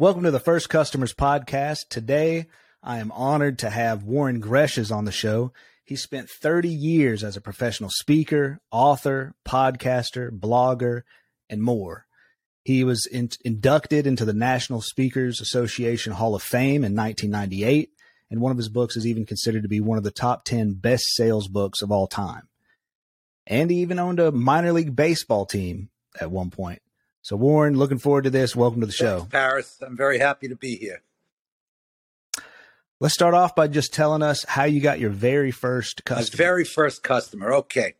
Welcome to the First Customers Podcast. Today, I am honored to have Warren Greshes on the show. He spent 30 years as a professional speaker, author, podcaster, blogger, and more. He was in, inducted into the National Speakers Association Hall of Fame in 1998, and one of his books is even considered to be one of the top 10 best sales books of all time. And he even owned a minor league baseball team at one point. So, Warren, looking forward to this. Welcome to the show. Thanks, Paris. I'm very happy to be here. Let's start off by just telling us how you got your very first customer. My very first customer. Okay.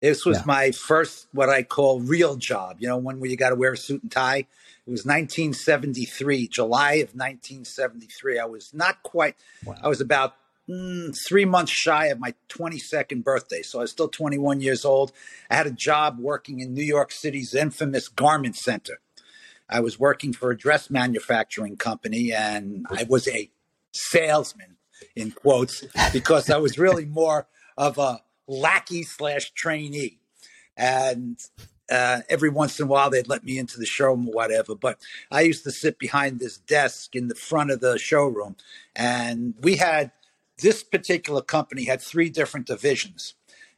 This was yeah. my first, what I call real job, you know, one where you got to wear a suit and tie. It was 1973, July of 1973. I was not quite, wow. I was about mm, three months shy of my 22nd birthday. So I was still 21 years old. I had a job working in New York City's infamous garment center. I was working for a dress manufacturing company and I was a salesman in quotes because I was really more of a lackey slash trainee. And uh, every once in a while they'd let me into the showroom or whatever. But I used to sit behind this desk in the front of the showroom, and we had this particular company had three different divisions.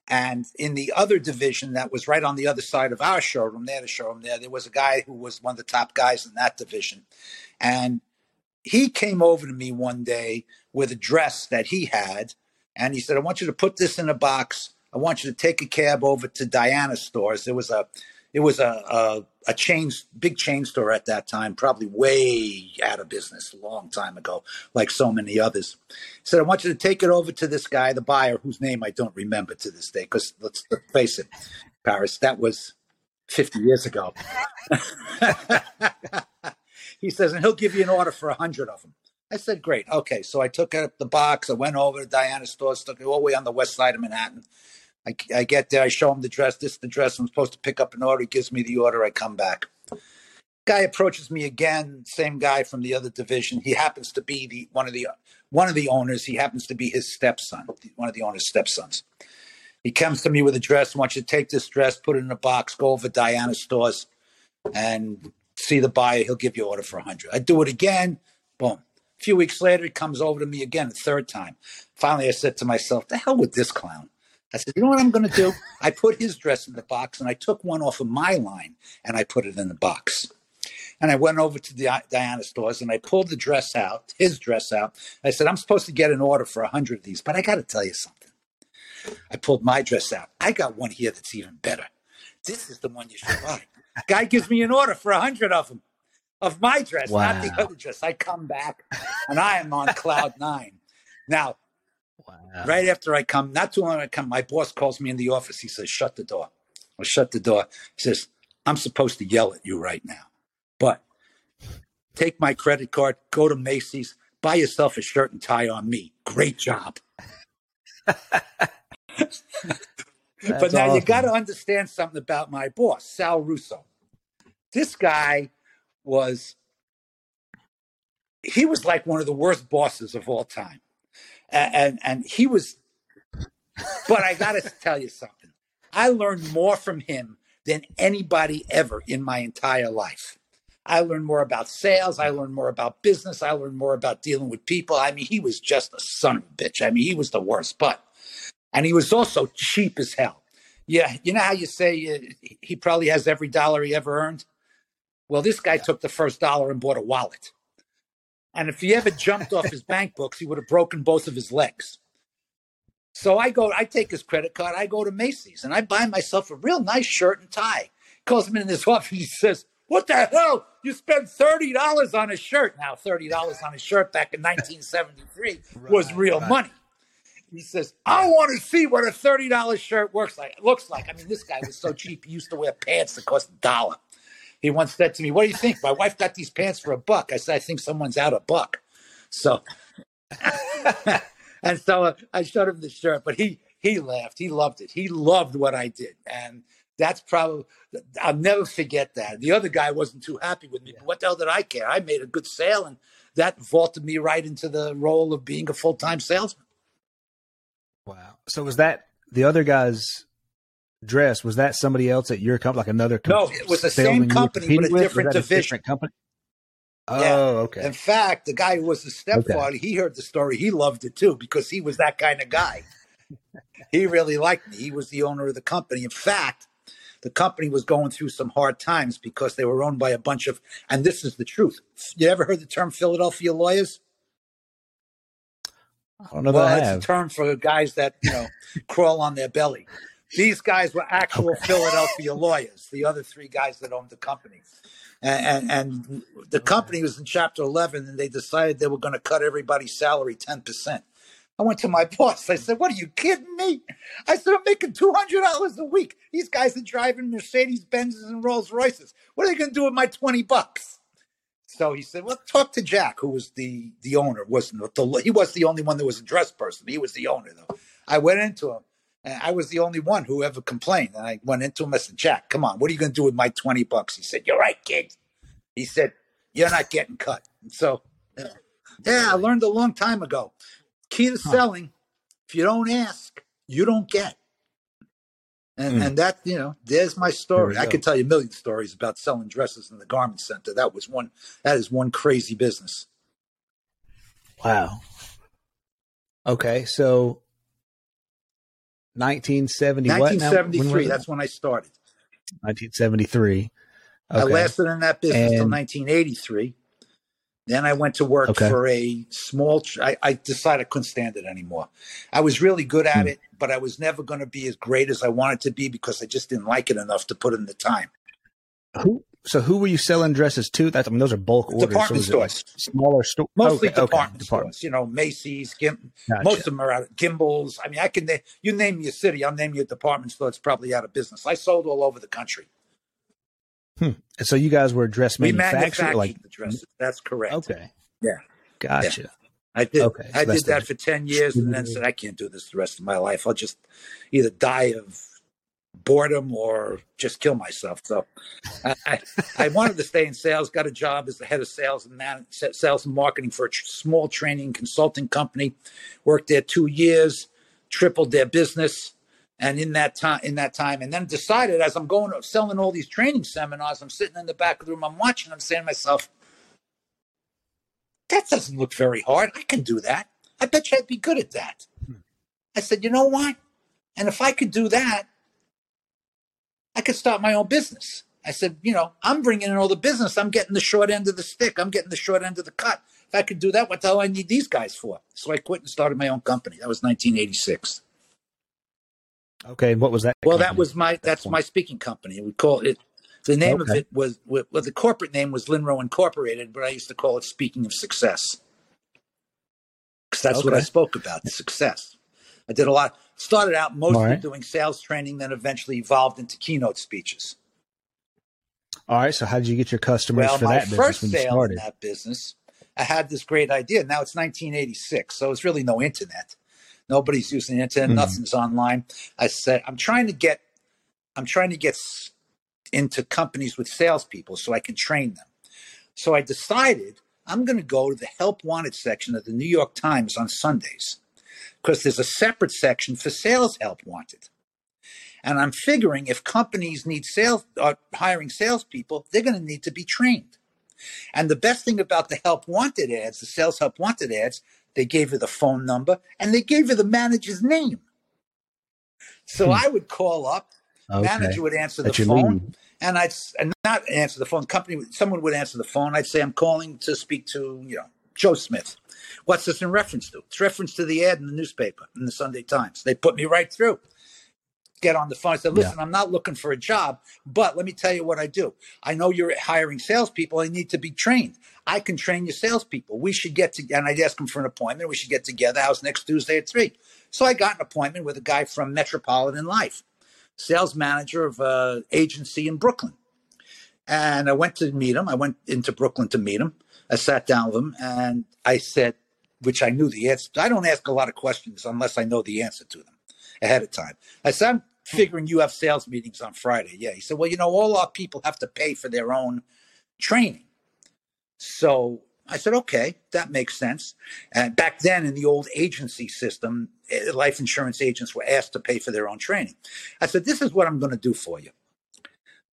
And in the other division that was right on the other side of our showroom, they had a showroom there. There was a guy who was one of the top guys in that division. And he came over to me one day with a dress that he had. And he said, I want you to put this in a box. I want you to take a cab over to Diana stores. There was a it was a, a, a chain, big chain store at that time, probably way out of business a long time ago, like so many others. He said, I want you to take it over to this guy, the buyer, whose name I don't remember to this day, because let's, let's face it, Paris, that was 50 years ago. he says, and he'll give you an order for a hundred of them. I said, great. Okay. So I took up the box. I went over to Diana's store, stuck it all the way on the west side of Manhattan. I, I get there, I show him the dress. This is the dress I'm supposed to pick up an order. He gives me the order. I come back. Guy approaches me again. Same guy from the other division. He happens to be the one of the one of the owners. He happens to be his stepson, one of the owner's stepsons. He comes to me with a dress. I want you to take this dress, put it in a box, go over Diana stores, and see the buyer. He'll give you order for a hundred. I do it again. Boom. A few weeks later, he comes over to me again, a third time. Finally, I said to myself, "The hell with this clown." I said, you know what I'm going to do? I put his dress in the box and I took one off of my line and I put it in the box. And I went over to the Diana stores and I pulled the dress out, his dress out. I said, I'm supposed to get an order for a hundred of these, but I got to tell you something. I pulled my dress out. I got one here that's even better. This is the one you should buy. Guy gives me an order for a hundred of them, of my dress, wow. not the other dress. I come back and I am on cloud nine. Now, Wow. Right after I come, not too long I come, my boss calls me in the office. He says, "Shut the door." I shut the door. He says, "I'm supposed to yell at you right now, but take my credit card, go to Macy's, buy yourself a shirt and tie on me. Great job." but now awesome. you got to understand something about my boss, Sal Russo. This guy was he was like one of the worst bosses of all time and and he was. But I got to tell you something. I learned more from him than anybody ever in my entire life. I learned more about sales. I learned more about business. I learned more about dealing with people. I mean, he was just a son of a bitch. I mean, he was the worst. But, and he was also cheap as hell. Yeah, you know how you say uh, he probably has every dollar he ever earned? Well, this guy took the first dollar and bought a wallet. And if he ever jumped off his bank books, he would have broken both of his legs. So I go, I take his credit card, I go to Macy's and I buy myself a real nice shirt and tie. He calls me in his office, he says, What the hell? You spent $30 on a shirt. Now, $30 on a shirt back in 1973 right, was real right. money. He says, I want to see what a $30 shirt works like. looks like. I mean, this guy was so cheap, he used to wear pants that cost a dollar. He once said to me, "What do you think? My wife got these pants for a buck." I said, "I think someone's out a buck." So, and so uh, I showed him the shirt, but he he laughed. He loved it. He loved what I did, and that's probably I'll never forget that. The other guy wasn't too happy with me, but what the hell did I care? I made a good sale, and that vaulted me right into the role of being a full time salesman. Wow. So was that the other guy's dress was that somebody else at your company, like another? Company? No, it was the same company but a different division. A different company. Oh, Yeah. okay. In fact, the guy who was the stepfather, he heard the story. He loved it too because he was that kind of guy. he really liked me. He was the owner of the company. In fact, the company was going through some hard times because they were owned by a bunch of, and this is the truth. You ever heard the term Philadelphia lawyers? I don't know well, that I it's a term for guys that you know crawl on their belly. These guys were actual Philadelphia lawyers. The other three guys that owned the company, and, and, and the company was in Chapter Eleven, and they decided they were going to cut everybody's salary ten percent. I went to my boss. I said, "What are you kidding me?" I said, "I'm making two hundred dollars a week. These guys are driving Mercedes Benzes and Rolls Royces. What are they going to do with my twenty bucks?" So he said, "Well, talk to Jack, who was the the owner. wasn't the he was the only one that was a dress person. He was the owner, though." I went into him, and I was the only one who ever complained. And I went into him. I said, "Jack, come on, what are you going to do with my twenty bucks?" He said, "You're right, kid." He said, "You're not getting cut." And so, yeah, yeah, I learned a long time ago. Key to Huh. selling: if you don't ask, you don't get. And, Mm. and that, you know, there's my story. I could tell you a million stories about selling dresses in the garment center. That was one, that is one crazy business. Wow. Okay, so 1970 what? When 1973, that's when I started. 1973. I lasted in that business till And- 1983. Then I went to work Okay. for a small. I, I decided I couldn't stand it anymore. I was really good at Hmm. it, but I was never going to be as great as I wanted to be because I just didn't like it enough to put in the time. Who so who were you selling dresses to? That's I mean those are bulk orders. Department so was it like stores. smaller stores. Mostly okay, okay, department department. stores. You know, Macy's, Gim- Gotcha. most of them are out of Gimbels. I mean, I can na- you name your city, I'll name you a department store that's probably out of business. I sold all over the country. Hmm. And so you guys were a dress We manufacturer, like the dresses. That's correct. okay, Yeah. gotcha. I did. Okay, so I did that the- for ten years, and then said I can't do this the rest of my life. I'll just either die of boredom or just kill myself. So I, I, wanted to stay in sales. Got a job as the head of sales and man, sales and marketing for a tr- small training consulting company. Worked there two years, tripled their business. And in that time, in that time, and then decided as I'm going selling all these training seminars, I'm sitting in the back of the room, I'm watching, I'm saying to myself, that doesn't look very hard. I can do that. I bet you I'd be good at that. Hmm. I said, you know what? And if I could do that, I could start my own business. I said, you know, I'm bringing in all the business. I'm getting the short end of the stick. I'm getting the short end of the cut. If I could do that, what the hell I need these guys for? So I quit and started my own company. That was 1986. Okay, what was that? Well, that was my that's my speaking company. We call it the name of it was well the corporate name was Linrow Incorporated, but I used to call it Speaking of Success because that's what I spoke about success. I did a lot. Started out mostly right. doing sales training, then eventually evolved into keynote speeches. All right, so how did you get your customers Well, for my that business first sale in that business, I had this great idea. Now it's 1986, so it's really no internet. Nobody's using the internet. Mhm. Nothing's online. I said, I'm trying to get, I'm trying to get into companies with salespeople so I can train them. So I decided I'm going to go to the help wanted section of the New York Times on Sundays because there's a separate section for sales help wanted. And I'm figuring if companies need sales, are hiring salespeople, they're going to need to be trained. And the best thing about the help wanted ads, the sales help wanted ads, they gave you the phone number and they gave you the manager's name. So Hmm. I would call up, Okay, manager would answer the phone, and I'd and not answer the phone. Company, someone would answer the phone. I'd say, "I'm calling to speak to you know Joe Smith." What's this in reference to? It's reference to the ad in the newspaper in the Sunday Times. They put me right through. Get on the phone. I said, "Listen, I'm not looking for a job, but let me tell you what I do. I know you're hiring salespeople. I need to be trained. I can train your salespeople. We should get to." And I'd ask them for an appointment. We should get together. How's next Tuesday at three? So I got an appointment with a guy from Metropolitan Life sales manager of an agency in Brooklyn. And I went to meet him. I went into Brooklyn to meet him. I sat down with him and I said, which I knew the answer. I don't ask a lot of questions unless I know the answer to them ahead of time. I said, I'm figuring you have sales meetings on Friday. Yeah. He said, Well, you know, all our people have to pay for their own training. So I said, okay, that makes sense. And back then in the old agency system, eh, life insurance agents were asked to pay for their own training. I said, this is what I'm going to do for you.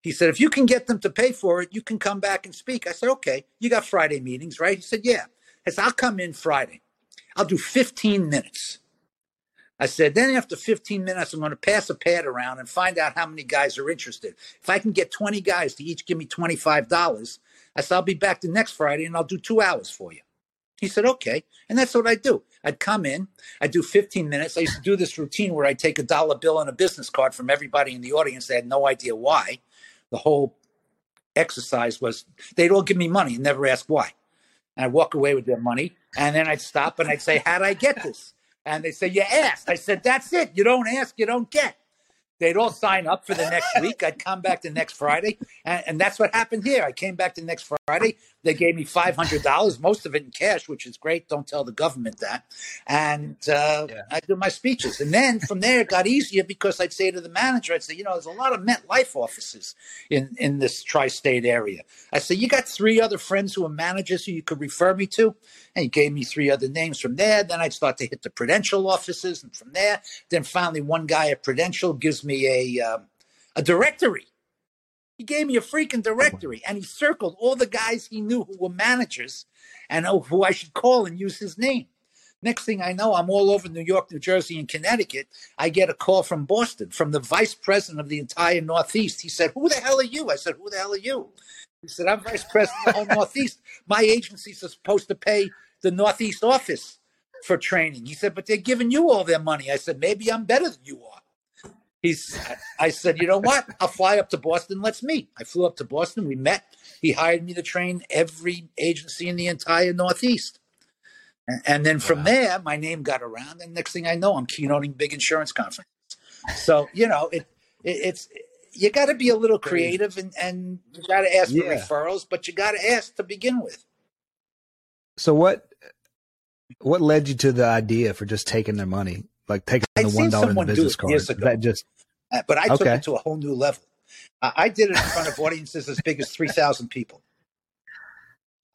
He said, if you can get them to pay for it, you can come back and speak. I said, okay, you got Friday meetings, right? He said, yeah. I said, I'll come in Friday. I'll do 15 minutes. I said, then after 15 minutes, I'm going to pass a pad around and find out how many guys are interested. If I can get 20 guys to each give me $25, I said, I'll be back the next Friday and I'll do two hours for you. He said, okay. And that's what I do. I'd come in, I'd do 15 minutes. I used to do this routine where I'd take a dollar bill and a business card from everybody in the audience. They had no idea why. The whole exercise was they'd all give me money and never ask why. And I'd walk away with their money. And then I'd stop and I'd say, How'd I get this? And they say, You asked. I said, That's it. You don't ask, you don't get. They'd all sign up for the next week. I'd come back the next Friday. And, and that's what happened here. I came back the next Friday. They gave me $500, most of it in cash, which is great. Don't tell the government that. And uh, yeah. I do my speeches. And then from there, it got easier because I'd say to the manager, I'd say, you know, there's a lot of MetLife offices in, in this tri state area. I said, you got three other friends who are managers who you could refer me to? And he gave me three other names from there. Then I'd start to hit the Prudential offices. And from there, then finally, one guy at Prudential gives me a, uh, a directory he gave me a freaking directory and he circled all the guys he knew who were managers and who I should call and use his name. Next thing I know, I'm all over New York, New Jersey, and Connecticut. I get a call from Boston, from the vice president of the entire Northeast. He said, Who the hell are you? I said, Who the hell are you? He said, I'm vice president of the whole Northeast. My agencies are supposed to pay the Northeast office for training. He said, But they're giving you all their money. I said, Maybe I'm better than you are. He's. I said, you know what? I'll fly up to Boston. Let's meet. I flew up to Boston. We met. He hired me to train every agency in the entire Northeast. And, and then from wow. there, my name got around. And next thing I know, I'm keynoting big insurance conferences. So you know, it, it it's you got to be a little creative and, and you got to ask yeah. for referrals, but you got to ask to begin with. So what what led you to the idea for just taking their money? Like taking I'd the one dollar in the business card. Years ago. That just, uh, but I took it to a whole new level. Uh, I did it in front of audiences as big as three thousand people.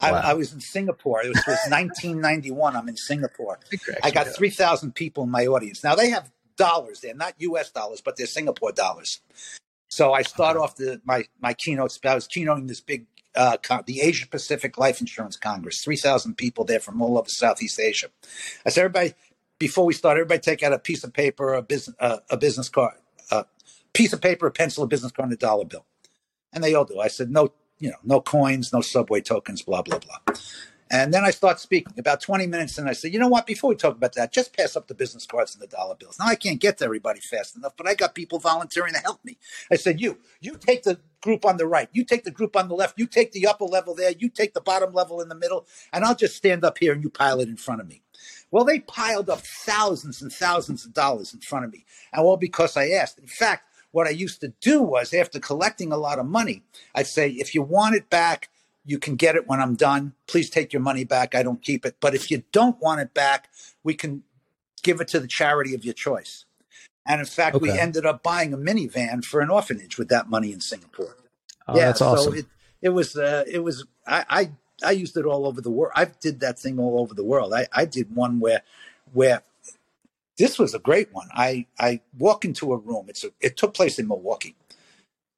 I, wow. I, was in Singapore. It was, was 1991. I'm in Singapore. I got 3,000 people in my audience. Now they have dollars. They're not U.S. dollars, but they're Singapore dollars. So I start off the my my keynotes. I was keynoting this big uh, the Asia Pacific Life Insurance Congress. 3,000 people there from all over Southeast Asia. I said, everybody, before we start, everybody take out a piece of paper, a business, uh, a business card, a piece of paper, a pencil, a business card, and a dollar bill. And they all do. I said, no, you know, no coins, no subway tokens, blah, blah, blah. And then I start speaking about 20 minutes and I said, you know what, before we talk about that, just pass up the business cards and the dollar bills. Now I can't get to everybody fast enough, but I got people volunteering to help me. I said, you, you take the group on the right, you take the group on the left, you take the upper level there, you take the bottom level in the middle, and I'll just stand up here and you pile it in front of me. Well, they piled up thousands and thousands of dollars in front of me. And all because I asked. In fact, what I used to do was after collecting a lot of money, I'd say, if you want it back, you can get it when I'm done. Please take your money back. I don't keep it. But if you don't want it back, we can give it to the charity of your choice. And in fact, okay. we ended up buying a minivan for an orphanage with that money in Singapore. Oh, yeah, that's awesome. So it, it was, uh, it was, I, I I used it all over the world. I did that thing all over the world. I, I did one where where this was a great one. I I walk into a room. It's a, it took place in Milwaukee,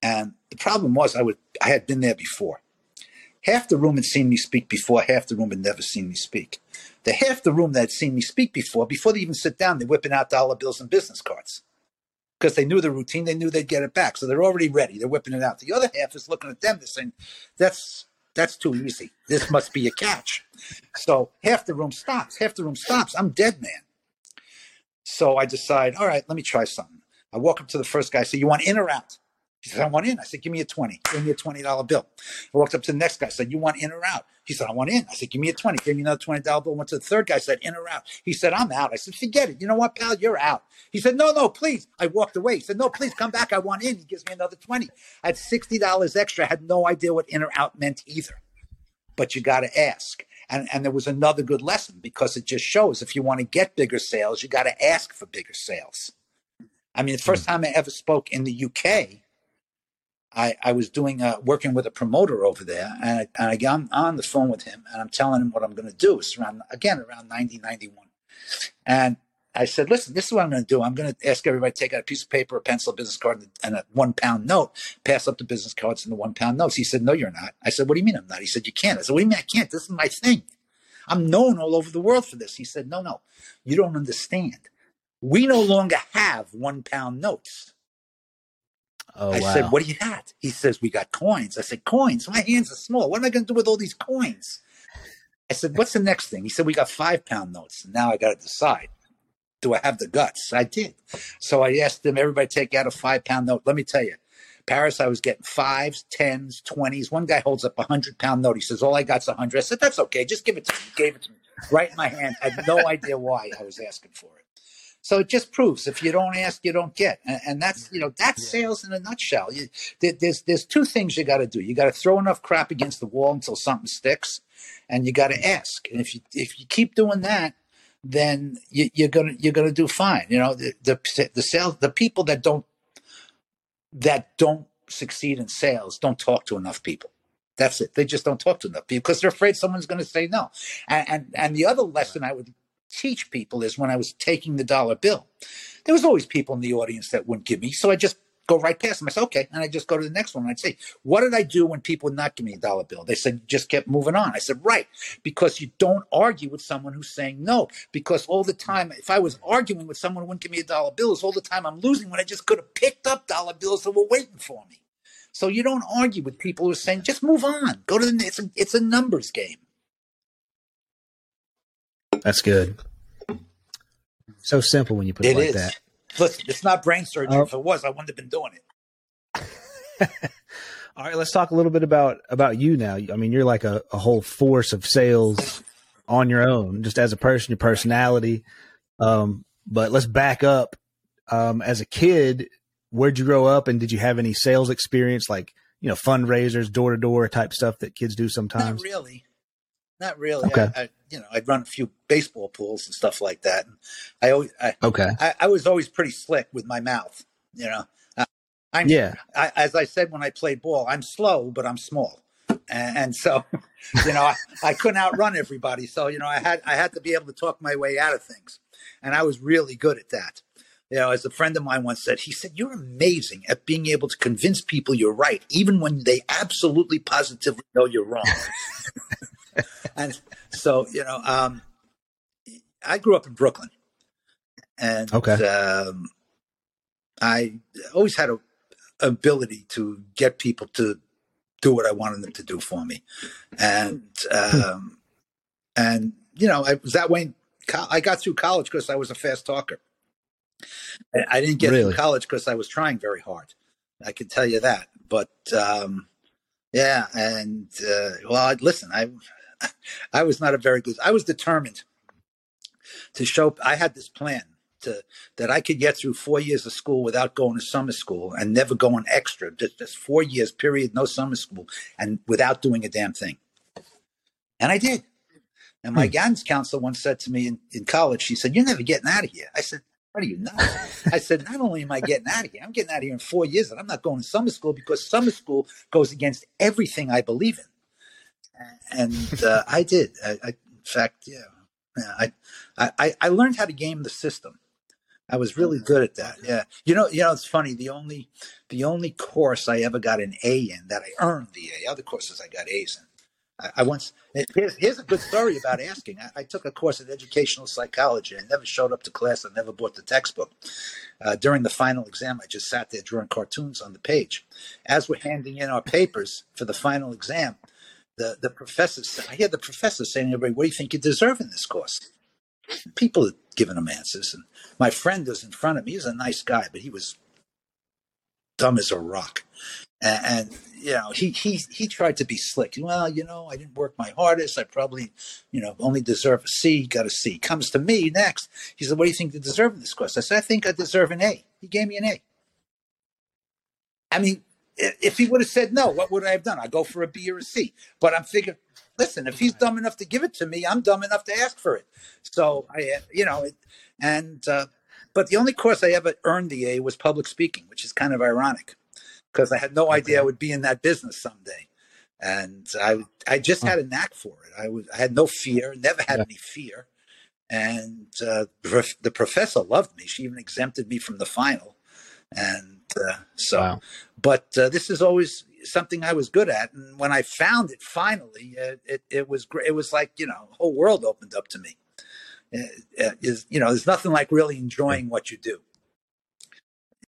and the problem was I would I had been there before. Half the room had seen me speak before. Half the room had never seen me speak. The half the room that had seen me speak before, before they even sit down, they're whipping out dollar bills and business cards because they knew the routine. They knew they'd get it back, so they're already ready. They're whipping it out. The other half is looking at them. They're saying, "That's that's too easy. This must be a catch. So half the room stops. Half the room stops. I'm dead man. So I decide, all right, let me try something. I walk up to the first guy. I say, you want in or out? He said, I want in. I said, give me a 20. Give me a $20 bill. I walked up to the next guy. I said, you want in or out? He said, I want in. I said, give me a 20. Give me another $20 bill. I Went to the third guy. said, in or out? He said, I'm out. I said, forget it. You know what, pal? You're out. He said, no, no, please. I walked away. He said, no, please come back. I want in. He gives me another 20. I had $60 extra. I had no idea what in or out meant either. But you got to ask. And, and there was another good lesson because it just shows if you want to get bigger sales, you got to ask for bigger sales. I mean, the first hmm. time I ever spoke in the UK, I, I was doing uh, working with a promoter over there, and I, and I got on the phone with him, and I'm telling him what I'm going to do. It's around again around 1991, and I said, listen, this is what I'm going to do. I'm going to ask everybody to take out a piece of paper, a pencil, a business card, and a one pound note, pass up the business cards and the one pound notes. He said, no, you're not. I said, what do you mean I'm not? He said, you can't. I said, what do you mean I can't? This is my thing. I'm known all over the world for this. He said, no, no, you don't understand. We no longer have one pound notes. Oh, I wow. said, what do you got? He says, we got coins. I said, coins? My hands are small. What am I going to do with all these coins? I said, what's the next thing? He said, we got five pound notes. And now I got to decide. Do I have the guts? I did. So I asked them, everybody take out a five pound note. Let me tell you, Paris, I was getting fives, tens, twenties. One guy holds up a hundred pound note. He says, all I got's a hundred. I said, that's okay. Just give it to me. He gave it to me right in my hand. I had no idea why I was asking for it. So it just proves if you don't ask, you don't get, and, and that's you know that's sales in a nutshell. You, there, there's there's two things you got to do. You got to throw enough crap against the wall until something sticks, and you got to ask. And if you if you keep doing that, then you, you're gonna you're gonna do fine. You know the, the the sales the people that don't that don't succeed in sales don't talk to enough people. That's it. They just don't talk to enough people because they're afraid someone's going to say no. And, and and the other lesson I would teach people is when I was taking the dollar bill, there was always people in the audience that wouldn't give me. So I just go right past them. I said, okay. And I just go to the next one. And I'd say, what did I do when people would not give me a dollar bill? They said, just kept moving on. I said, right. Because you don't argue with someone who's saying no. Because all the time, if I was arguing with someone who wouldn't give me a dollar bill, it's all the time I'm losing when I just could have picked up dollar bills that were waiting for me. So you don't argue with people who are saying, just move on. Go to the, it's a, it's a numbers game. That's good. So simple when you put it, It like is. that. Listen, it's not brain surgery. Oh. If it was, I wouldn't have been doing it. All right, let's talk a little bit about about you now. I mean, you're like a, a whole force of sales on your own, just as a person, your personality. Um, but let's back up. Um, as a kid, where'd you grow up, and did you have any sales experience, like you know, fundraisers, door to door type stuff that kids do sometimes? Not really. Not really. Okay. I, I, you know, I'd run a few baseball pools and stuff like that. And I always, I, Okay. I, I was always pretty slick with my mouth. You know, uh, I'm, Yeah. I, as I said when I played ball, I'm slow, but I'm small, and, and so, you know, I, I couldn't outrun everybody. So, you know, I had I had to be able to talk my way out of things, and I was really good at that. You know, as a friend of mine once said, he said, "You're amazing at being able to convince people you're right, even when they absolutely positively know you're wrong." and so, you know, um, I grew up in Brooklyn, and Okay. um, I always had a ability to get people to do what I wanted them to do for me, and um, and you know, I was that way. In co- I got through college because I was a fast talker. I- didn't get Really? through college because I was trying very hard. I can tell you that. But um, yeah, and uh, well, I- listen, I I was not a very good. I was determined to show. I had this plan to that I could get through four years of school without going to summer school and never going extra. Just, just four years, period, no summer school, and without doing a damn thing. And I did. And my Hmm. guidance counselor once said to me in, in college, she said, You're never getting out of here. I said, What are you nuts? I said, Not only am I getting out of here, I'm getting out of here in four years, and I'm not going to summer school because summer school goes against everything I believe in. And uh, I did. I, I, in fact, yeah, yeah I, I, I learned how to game the system. I was really good at that. Yeah, you know, you know, it's funny. The only, the only course I ever got an A in that I earned the A. Other courses I got A's in. I, I once here's, here's a good story about asking. I, I took a course in educational psychology. I never showed up to class. I never bought the textbook. Uh, during the final exam, I just sat there drawing cartoons on the page. As we're handing in our papers for the final exam, the the professor, I hear the professor saying to everybody, "What do you think you deserve in this course?" People had given him answers, and my friend was in front of me. He was a nice guy, but he was dumb as a rock. And, and you know, he he he tried to be slick. Well, you know, I didn't work my hardest. I probably, you know, only deserve a C. Got a C. Comes to me next. He said, "What do you think you deserve in this course?" I said, "I think I deserve an A." He gave me an A. I mean, if he would have said no, what would I have done? I go for a B or a C. But I'm figuring, listen, if he's dumb enough to give it to me, I'm dumb enough to ask for it. So I, uh, you know, it, and uh, but the only course I ever earned the A was public speaking, which is kind of ironic because I had no idea I would be in that business someday. And I, I just had a knack for it. I was, I had no fear, never had Yeah. any fear, and uh, the professor loved me. She even exempted me from the final, and uh, so. Wow. But uh, this is always something I was good at, and when I found it finally, uh, it it was great. It was like you know, whole world opened up to me. Uh, uh, is you know, there's nothing like really enjoying what you do.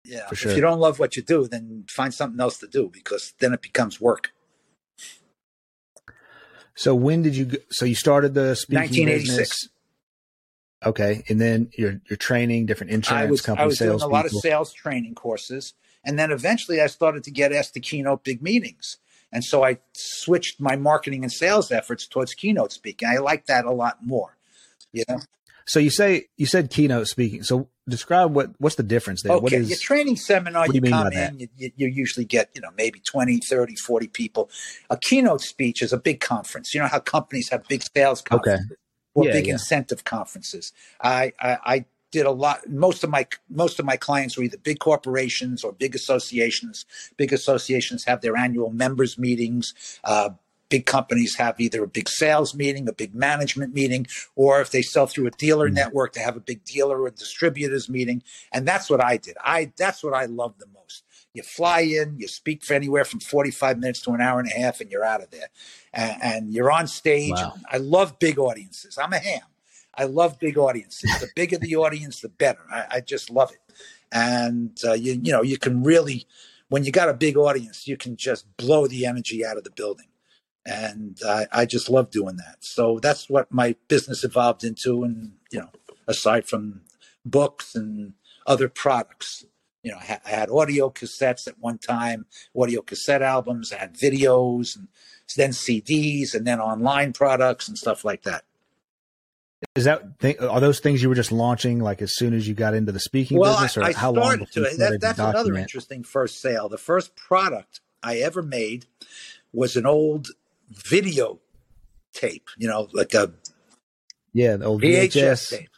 Yeah, sure. if you don't love what you do, then find something else to do because then it becomes work. So when did you? So you started the speaking 1986. Business. Okay, and then you're you're training different insurance I was, company I was doing a lot of sales training courses, and then eventually I started to get asked to keynote big meetings, and so I switched my marketing and sales efforts towards keynote speaking. I like that a lot more. You know. So you say you said keynote speaking. So describe what what's the difference there? Okay, what is, your training seminar, you, you come in, you, you, usually get, you know, maybe 20, 30, 40 people. A keynote speech is a big conference. You know how companies have big sales conferences okay. Or yeah, big yeah. incentive conferences. I, I, I did a lot most of my most of my clients were either big corporations or big associations big associations have their annual members meetings uh, big companies have either a big sales meeting, a big management meeting, or if they sell through a dealer mm-hmm. network, they have a big dealer or distributors meeting. And that's what I did. I that's what I love the most. You fly in, you speak for anywhere from 45 minutes to an hour and a half, and you're out of there. And, and you're on stage. Wow. I love big audiences. I'm a ham. I love big audiences. The bigger the audience, the better. I, I just love it. And uh, you you know you can really when you got a big audience, you can just blow the energy out of the building and I, I, just love doing that. So that's what my business evolved into. And you know, aside from books and other products, you know, I, had audio cassettes at one time, audio cassette albums. I had videos, and then CDs, and then online products and stuff like that. Is that th- are those things you were just launching like as soon as you got into the speaking well, business, or I, I how long? To, that, that's another interesting first sale. The first product I ever made was an old video tape, you know, like a yeah, the old VHS, VHS tape.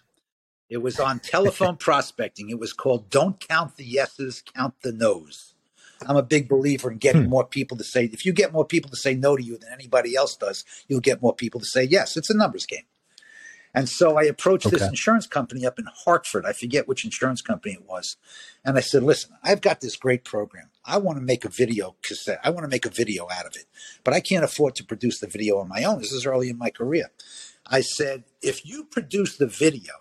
It was on telephone prospecting. It was called "Don't Count the Yeses, Count the Nos." I'm a big believer in getting hmm. more people to say. If you get more people to say no to you than anybody else does, you'll get more people to say yes. It's a numbers game. And so I approached okay. this insurance company up in Hartford. I forget which insurance company it was. And I said, listen, I've got this great program. I want to make a video cassette. I want to make a video out of it, but I can't afford to produce the video on my own. This is early in my career. I said, if you produce the video,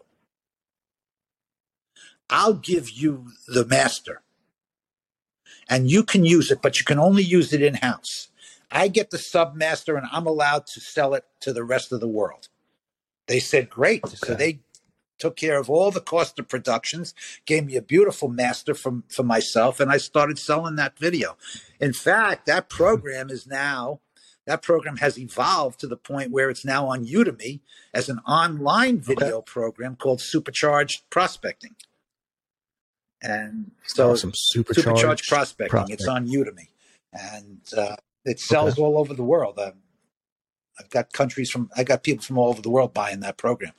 I'll give you the master and you can use it, but you can only use it in house. I get the submaster and I'm allowed to sell it to the rest of the world. They said, great. Okay. So they took care of all the cost of productions, gave me a beautiful master from for myself, and I started selling that video. In fact, that program is now that program has evolved to the point where it's now on Udemy as an online video okay. program called Supercharged Prospecting. And so awesome. Supercharged, Supercharged prospecting, prospecting, It's on Udemy, and uh, it sells okay. all over the world. Uh, I've got countries from I got people from all over the world buying that program.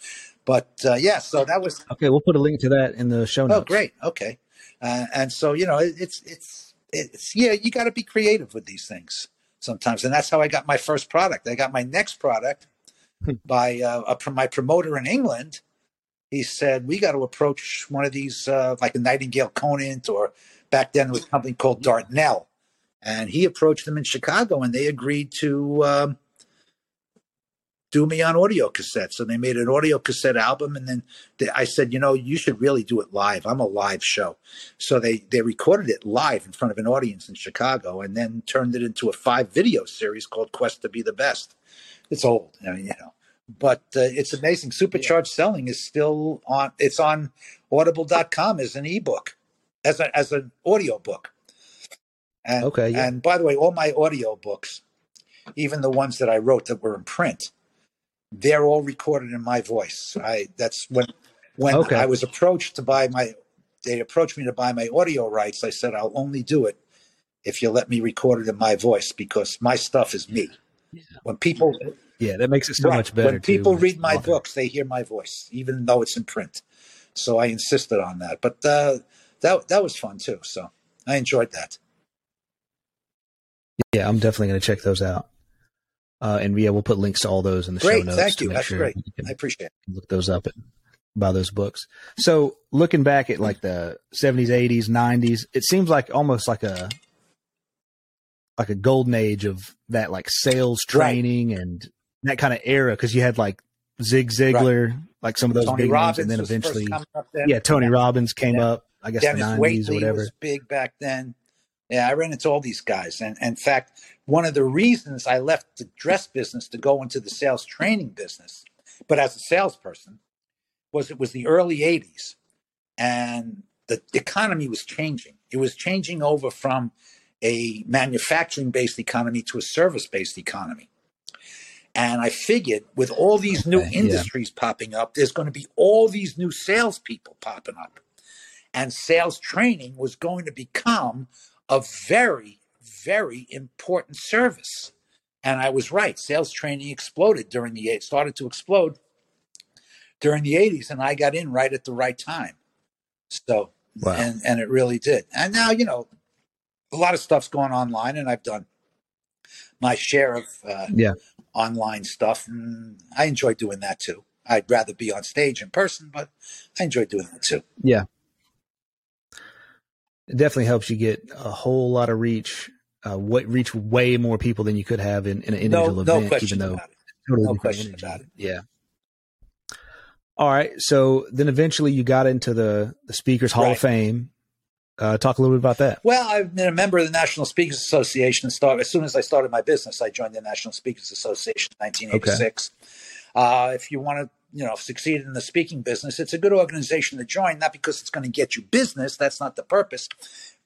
But uh, yeah, so that was okay. We'll put a link to that in the show oh, notes. Oh, great. Okay, uh, and so you know, it, it's it's it's yeah, you got to be creative with these things sometimes, and that's how I got my first product. I got my next product hmm. by uh, a, my promoter in England. He said we got to approach one of these uh, like a Nightingale Conant or back then it was a company called Dartnell." and he approached them in Chicago, and they agreed to. Um, do me on audio cassette. So they made an audio cassette album, and then they, I said, you know, you should really do it live. I'm a live show, so they they recorded it live in front of an audience in Chicago, and then turned it into a five video series called Quest to Be the Best. It's old, I mean, you know, but uh, it's amazing. Supercharged yeah. selling is still on. It's on Audible.com as an ebook, as a, as an audio book. And, okay. Yeah. And by the way, all my audio books, even the ones that I wrote that were in print they're all recorded in my voice. I that's when when okay. I was approached to buy my they approached me to buy my audio rights. I said I'll only do it if you let me record it in my voice because my stuff is me. Yeah. When people yeah, that makes it so right, much better. When people read my books, they hear my voice, even though it's in print. So I insisted on that. But uh, that that was fun too. So I enjoyed that. Yeah, I'm definitely going to check those out. Uh, and yeah, we'll put links to all those in the Great, show notes. thank you. That's sure great. you I appreciate it. look those up and buy those books. So looking back at like the seventies, eighties, nineties, it seems like almost like a like a golden age of that like sales Right. training and that kind of era because you had like Zig Ziglar, like some of those Tony big Robbins names, and then eventually, coming up then. yeah, Tony Robbins came Yeah. up. I guess Dennis the nineties or whatever. was big back then. Yeah, I ran into all these guys, and, and in fact, one of the reasons I left the dress business to go into the sales training business, but as a salesperson, was it was the early '80s, and the economy was changing. It was changing over from a manufacturing-based economy to a service-based economy. And I figured with all these new Okay, yeah. industries popping up, there's going to be all these new salespeople popping up. And sales training was going to become a very, very important service. And I was right. Sales training exploded during the it started to explode during the 80s, and I got in right at the right time. So Wow. and and it really did. And now, you know, a lot of stuff's going online, and I've done my share of uh, Yeah. online stuff, and I enjoy doing that too. I'd rather be on stage in person, but I enjoy doing that too. Yeah. It definitely helps you get a whole lot of reach, uh, what reach way more people than you could have in, in an No, individual no event, question even though about it. totally No question energy. about it. Yeah. All right. So then eventually you got into the, the Speakers Hall Right. of Fame. Uh, talk a little bit about that. Well, I've been a member of the National Speakers Association. Start as soon as I started my business, I joined the National Speakers Association in 1986. Uh, if you want to, you know, succeed in the speaking business, it's a good organization to join. Not because it's going to get you business; that's not the purpose.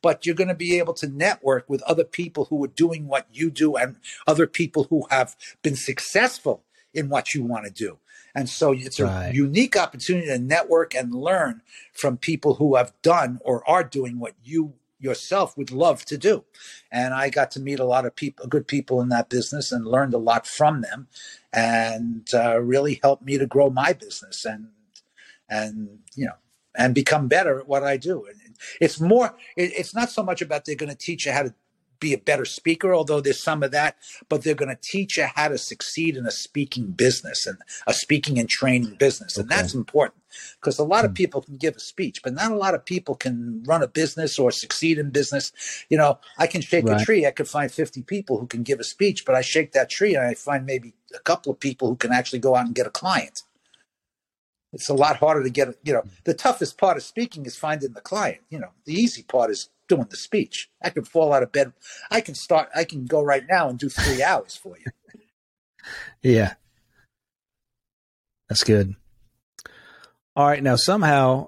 But you're going to be able to network with other people who are doing what you do, and other people who have been successful in what you want to do. And so it's a Right. unique opportunity to network and learn from people who have done or are doing what you yourself would love to do. And I got to meet a lot of people, good people in that business, and learned a lot from them, and uh, really helped me to grow my business and and you know and become better at what I do. And it's more. It, it's not so much about they're going to teach you how to be a better speaker, although there's some of that, but they're going to teach you how to succeed in a speaking business and a speaking and training business. And Okay. that's important because a lot of Hmm. people can give a speech, but not a lot of people can run a business or succeed in business. You know, I can shake a tree. I could find 50 people who can give a speech, but I shake that tree and I find maybe a couple of people who can actually go out and get a client. It's a lot harder to get, you know, the toughest part of speaking is finding the client. You know, the easy part is doing the speech. I can fall out of bed. I can start, I can go right now and do three hours for you. Yeah. That's good. All right. Now, somehow,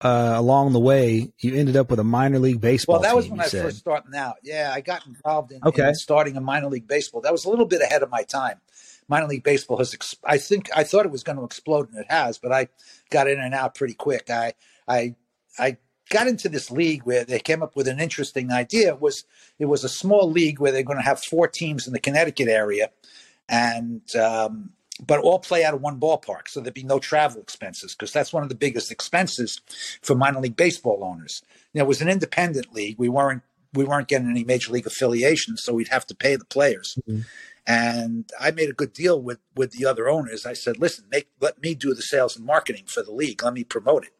uh, along the way, you ended up with a minor league baseball Well, that was team, when I said. first starting out. Yeah, I got involved in, Okay. in starting a minor league baseball. That was a little bit ahead of my time. Minor league baseball has, ex- I think, I thought it was going to explode, and it has. But I got in and out pretty quick. I, I, I got into this league where they came up with an interesting idea. It was it was a small league where they're going to have four teams in the Connecticut area, and um, but all play out of one ballpark, so there'd be no travel expenses because that's one of the biggest expenses for minor league baseball owners. You know, it was an independent league. We weren't we weren't getting any major league affiliations, so we'd have to pay the players. Mhm. And I made a good deal with with the other owners. I said, "Listen, make let me do the sales and marketing for the league. Let me promote it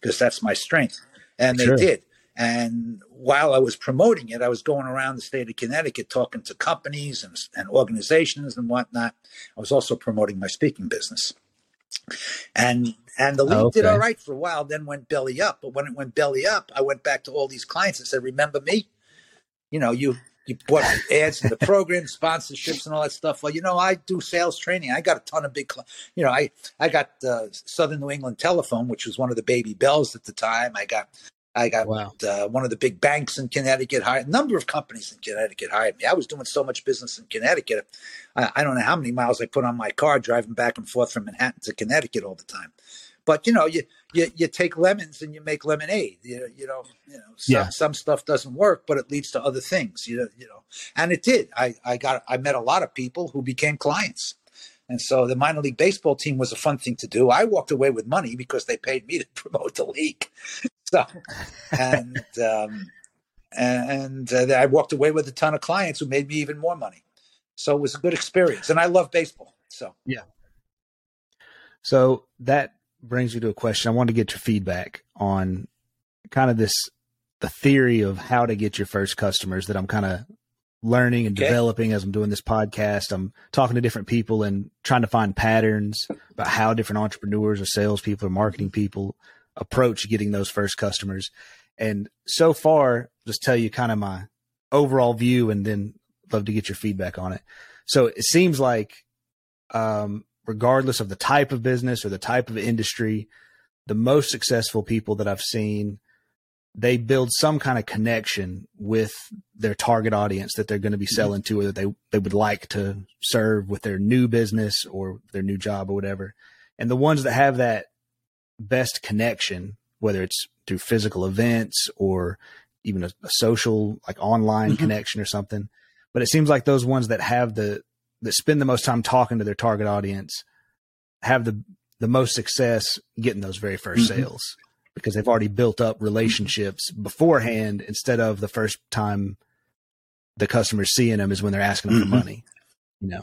because that's my strength." And they Sure. did. And while I was promoting it, I was going around the state of Connecticut talking to companies and, and organizations and whatnot. I was also promoting my speaking business. And and the league Oh, did all right for a while, then went belly up. But when it went belly up, I went back to all these clients and said, Remember me? You know, you you bought ads in the program, sponsorships, and all that stuff. Well, you know, I do sales training. I got a ton of big, cli- you know, I I got uh, Southern New England Telephone, which was one of the baby bells at the time. I got I got Wow. uh, one of the big banks in Connecticut hired a number of companies in Connecticut hired me. I was doing so much business in Connecticut. I, I don't know how many miles I put on my car driving back and forth from Manhattan to Connecticut all the time. But you know, you you, you take lemons and you make lemonade. You, you know, you know, some, Yeah. some stuff doesn't work, but it leads to other things. You know, you know, and it did. I I got I met a lot of people who became clients. And so the minor league baseball team was a fun thing to do. I walked away with money because they paid me to promote the league. So, and um, and uh, I walked away with a ton of clients who made me even more money. So it was a good experience, and I love baseball. So yeah. So that brings me to a question. I want to get your feedback on kind of this the theory of how to get your first customers that I'm kind of learning and okay. developing as I'm doing this podcast. I'm talking to different people and trying to find patterns about how different entrepreneurs or salespeople or marketing people approach getting those first customers. And so far, just tell you kind of my overall view and then love to get your feedback on it. So it seems like, um, regardless of the type of business or the type of industry, the most successful people that I've seen they build some kind of connection with their target audience that they're going to be mm-hmm. selling to or that they, they would like to serve with their new business or their new job or whatever. And the ones that have that best connection, whether it's through physical events or even a, a social, like online mm-hmm. connection or something. But it seems like those ones that have the, that spend the most time talking to their target audience have the, the most success getting those very 1st mm-hmm. sales because they've already built up relationships beforehand instead of the first time the customer's seeing them is when they're asking them mm-hmm. for money, you know.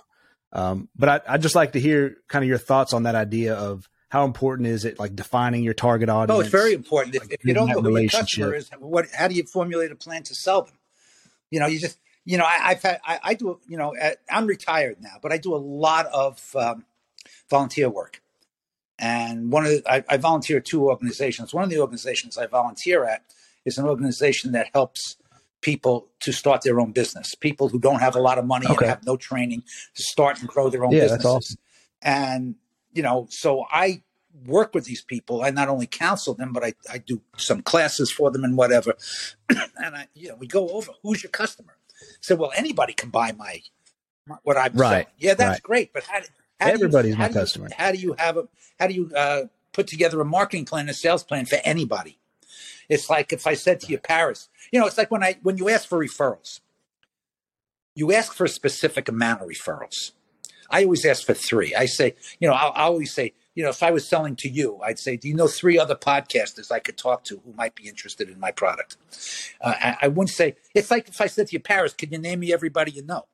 Um, but I, I'd just like to hear kind of your thoughts on that idea of how important is it, like defining your target audience? Oh, it's very important. Like, if, if you don't know who your customer is, what, how do you formulate a plan to sell them? You know, you just, you know, I, have had, I, I, do, you know, I'm retired now, but I do a lot of um, volunteer work. And one of the, I, I volunteer at two organizations. One of the organizations I volunteer at is an organization that helps people to start their own business. People who don't have a lot of money okay. and have no training to start and grow their own yeah, businesses. That's awesome. And you know, so I work with these people. I not only counsel them, but I, I do some classes for them and whatever. and I, you know, we go over who's your customer. So, well, anybody can buy my, my what I'm right. selling. Yeah, that's right. great. But how, how Everybody's you, my customer. You, how do you have a how do you uh, put together a marketing plan, a sales plan for anybody? It's like if I said to you, Paris, you know, it's like when I when you ask for referrals, you ask for a specific amount of referrals. I always ask for three. I say, you know, I'll, i always say, you know, if I was selling to you, I'd say, do you know three other podcasters I could talk to who might be interested in my product? Uh, I, I, wouldn't say, it's like if I said to you, Paris, can you name me everybody you know?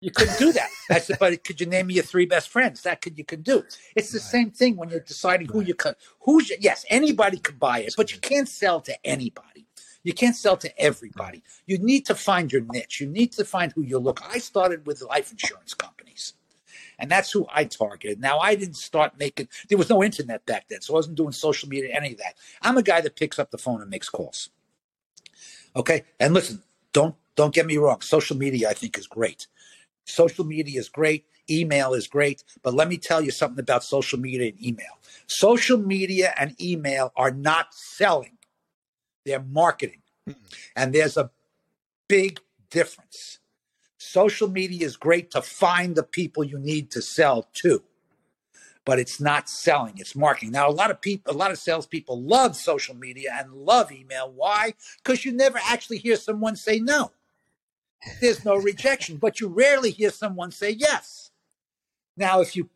You couldn't do that. I said, but could you name me your three best friends? That could you can do. It's the right. same thing when you're deciding who you can. Who's your, yes, anybody could buy it, but you can't sell to anybody. You can't sell to everybody. You need to find your niche. You need to find who you look. I started with life insurance companies, and that's who I targeted. Now I didn't start making. There was no internet back then, so I wasn't doing social media, any of that. I'm a guy that picks up the phone and makes calls. Okay, and listen, don't don't get me wrong. Social media, I think, is great Social media is great. Email is great. But let me tell you something about social media and email. Social media and email are not selling, they're marketing. And there's a big difference. Social media is great to find the people you need to sell to, but it's not selling, it's marketing. Now, a lot of people, a lot of salespeople love social media and love email. Why? Because you never actually hear someone say no there's no rejection, but you rarely hear someone say yes. Now, if you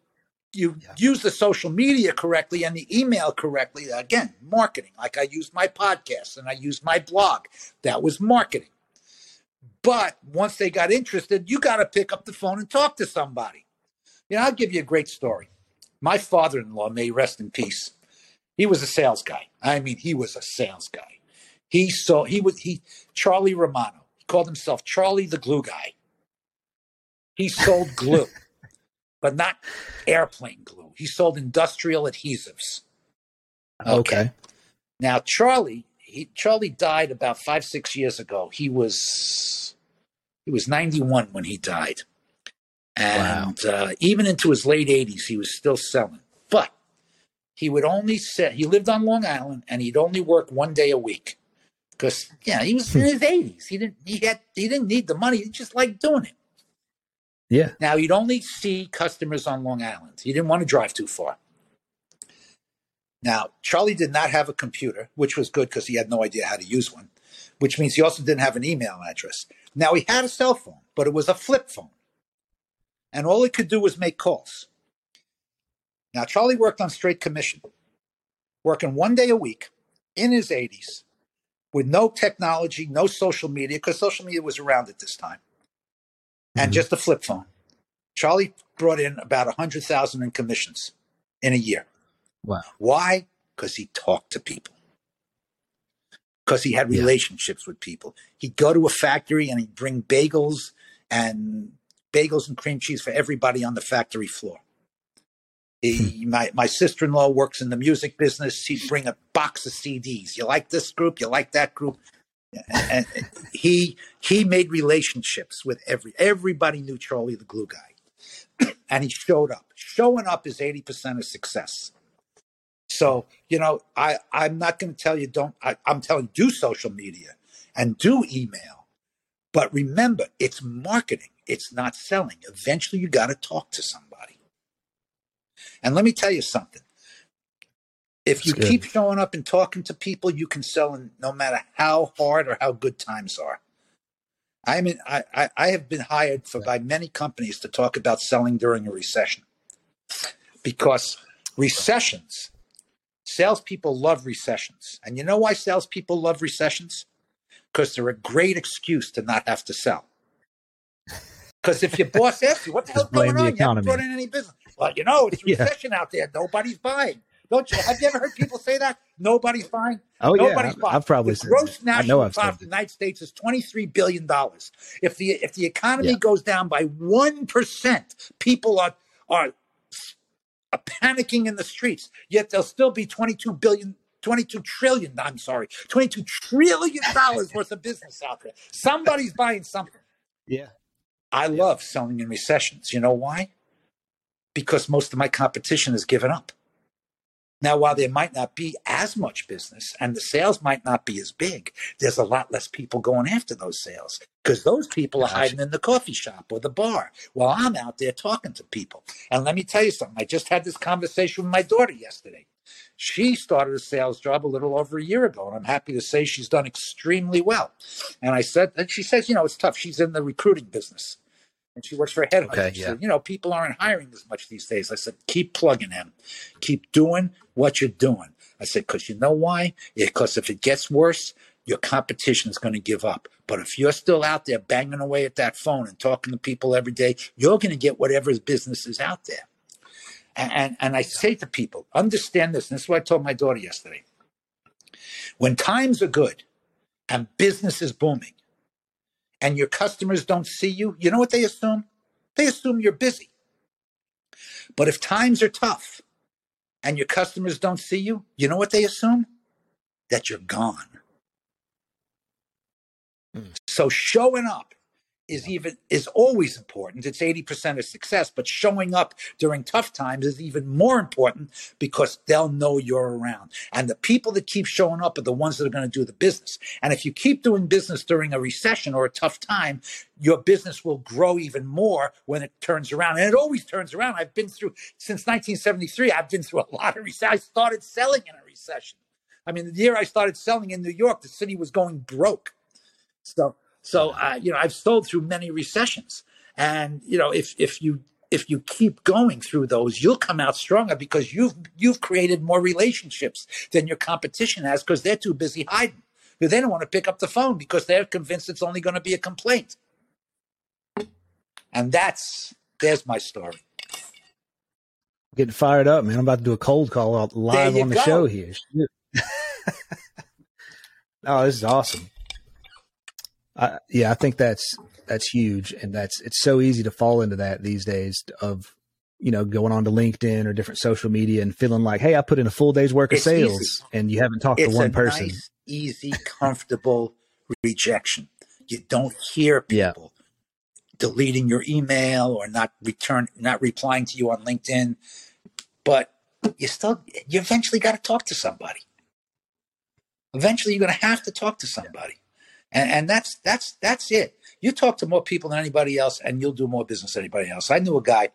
you yeah. use the social media correctly and the email correctly, again, marketing. Like I used my podcast and I used my blog. That was marketing. But once they got interested, you got to pick up the phone and talk to somebody. You know, I'll give you a great story. My father in law, may rest in peace, he was a sales guy. I mean, he was a sales guy. He saw, he was, he, Charlie Romano he called himself Charlie the Glue Guy. He sold glue, but not airplane glue. He sold industrial adhesives. Okay. okay. Now Charlie, he, Charlie died about five six years ago. He was he was ninety one when he died, and wow. uh, even into his late eighties, he was still selling. But he would only set. He lived on Long Island, and he'd only work one day a week because yeah, he was in his eighties. He didn't he had he didn't need the money. He just liked doing it. Yeah. Now you'd only see customers on Long Island. He didn't want to drive too far. Now Charlie did not have a computer, which was good because he had no idea how to use one. Which means he also didn't have an email address. Now he had a cell phone, but it was a flip phone, and all he could do was make calls. Now Charlie worked on straight commission, working one day a week in his 80s with no technology, no social media, because social media was around at this time. and Mhm. just a flip phone. Charlie brought in about a hundred thousand in commissions in a year. Wow. Why? Because he talked to people. Because he had Yeah. relationships with people. He'd go to a factory and he'd bring bagels and bagels and cream cheese for everybody on the factory floor. He, hmm. my my sister in law works in the music business. He'd bring a box of CDs. You like this group? You like that group? And he he made relationships with every everybody knew Charlie the Glue Guy, and he showed up. Showing up is eighty percent of success. So you know, I I'm not going to tell you don't. I, I'm telling you do social media and do email, but remember it's marketing. It's not selling. Eventually, you got to talk to somebody. And let me tell you something. If you keep showing up and talking to people, you can sell in no matter how hard or how good times are. I mean, I, I, I have been hired for by many companies to talk about selling during a recession because recessions, salespeople love recessions. And you know why salespeople love recessions? Because they're a great excuse to not have to sell. Because if your boss asks you, what the hell's going the on? You haven't brought in any business. Well, you know, it's a Yeah. recession out there. Nobody's buying. Don't you? Have you ever heard people say that? Nobody's buying. Oh yeah, Nobody's I've, buying. I've probably the gross that. National know I've profit said of the United States is twenty three billion dollars. If the if the economy Yeah. goes down by one percent, people are are are panicking in the streets. Yet there'll still be twenty two billion. 22 trillion, I'm sorry, 22 trillion dollars worth of business out there. Somebody's buying something. Yeah. I love selling in recessions. You know why? Because most of my competition has given up. Now, while there might not be as much business and the sales might not be as big, there's a lot less people going after those sales because those people are hiding in the coffee shop or the bar while I'm out there talking to people. And let me tell you something. I just had this conversation with my daughter yesterday. She started a sales job a little over a year ago, and I'm happy to say she's done extremely well. And I said, and she says, you know, it's tough. She's in the recruiting business and she works for a headhunter. Okay, yeah. said, you know, people aren't hiring as much these days. I said, keep plugging him, keep doing what you're doing. I said, because you know why? Because if it gets worse, your competition is going to give up. But if you're still out there banging away at that phone and talking to people every day, you're going to get whatever business is out there. And, and, and I say to people, understand this. And this is what I told my daughter yesterday. When times are good and business is booming, and your customers don't see you, you know what they assume? They assume you're busy. But if times are tough and your customers don't see you, you know what they assume? That you're gone. Hmm. So showing up is even is always important. It's 80% of success, but showing up during tough times is even more important because they'll know you're around. And the people that keep showing up are the ones that are going to do the business. And if you keep doing business during a recession or a tough time, your business will grow even more when it turns around. And it always turns around. I've been through since 1973, I've been through a lot of recessions. I started selling in a recession. I mean, the year I started selling in New York, the city was going broke. So, so uh, you know, I've sold through many recessions, and you know, if if you if you keep going through those, you'll come out stronger because you've you've created more relationships than your competition has because they're too busy hiding. They don't want to pick up the phone because they're convinced it's only going to be a complaint. And that's there's my story. Getting fired up, man. I'm about to do a cold call out live on the go. show here. Oh, this is awesome. I, yeah, I think that's that's huge, and that's it's so easy to fall into that these days of you know going on to LinkedIn or different social media and feeling like, hey, I put in a full day's work of It's sales, easy. and you haven't talked It's to one person. nice, easy, comfortable rejection. You don't hear Yeah. people deleting your email or not return, not replying to you on LinkedIn, but you still, you eventually got to talk to somebody. Eventually, you're going to have to talk to somebody, and and that's that's that's it. You talk to more people than anybody else, and you'll do more business than anybody else. I knew a guy.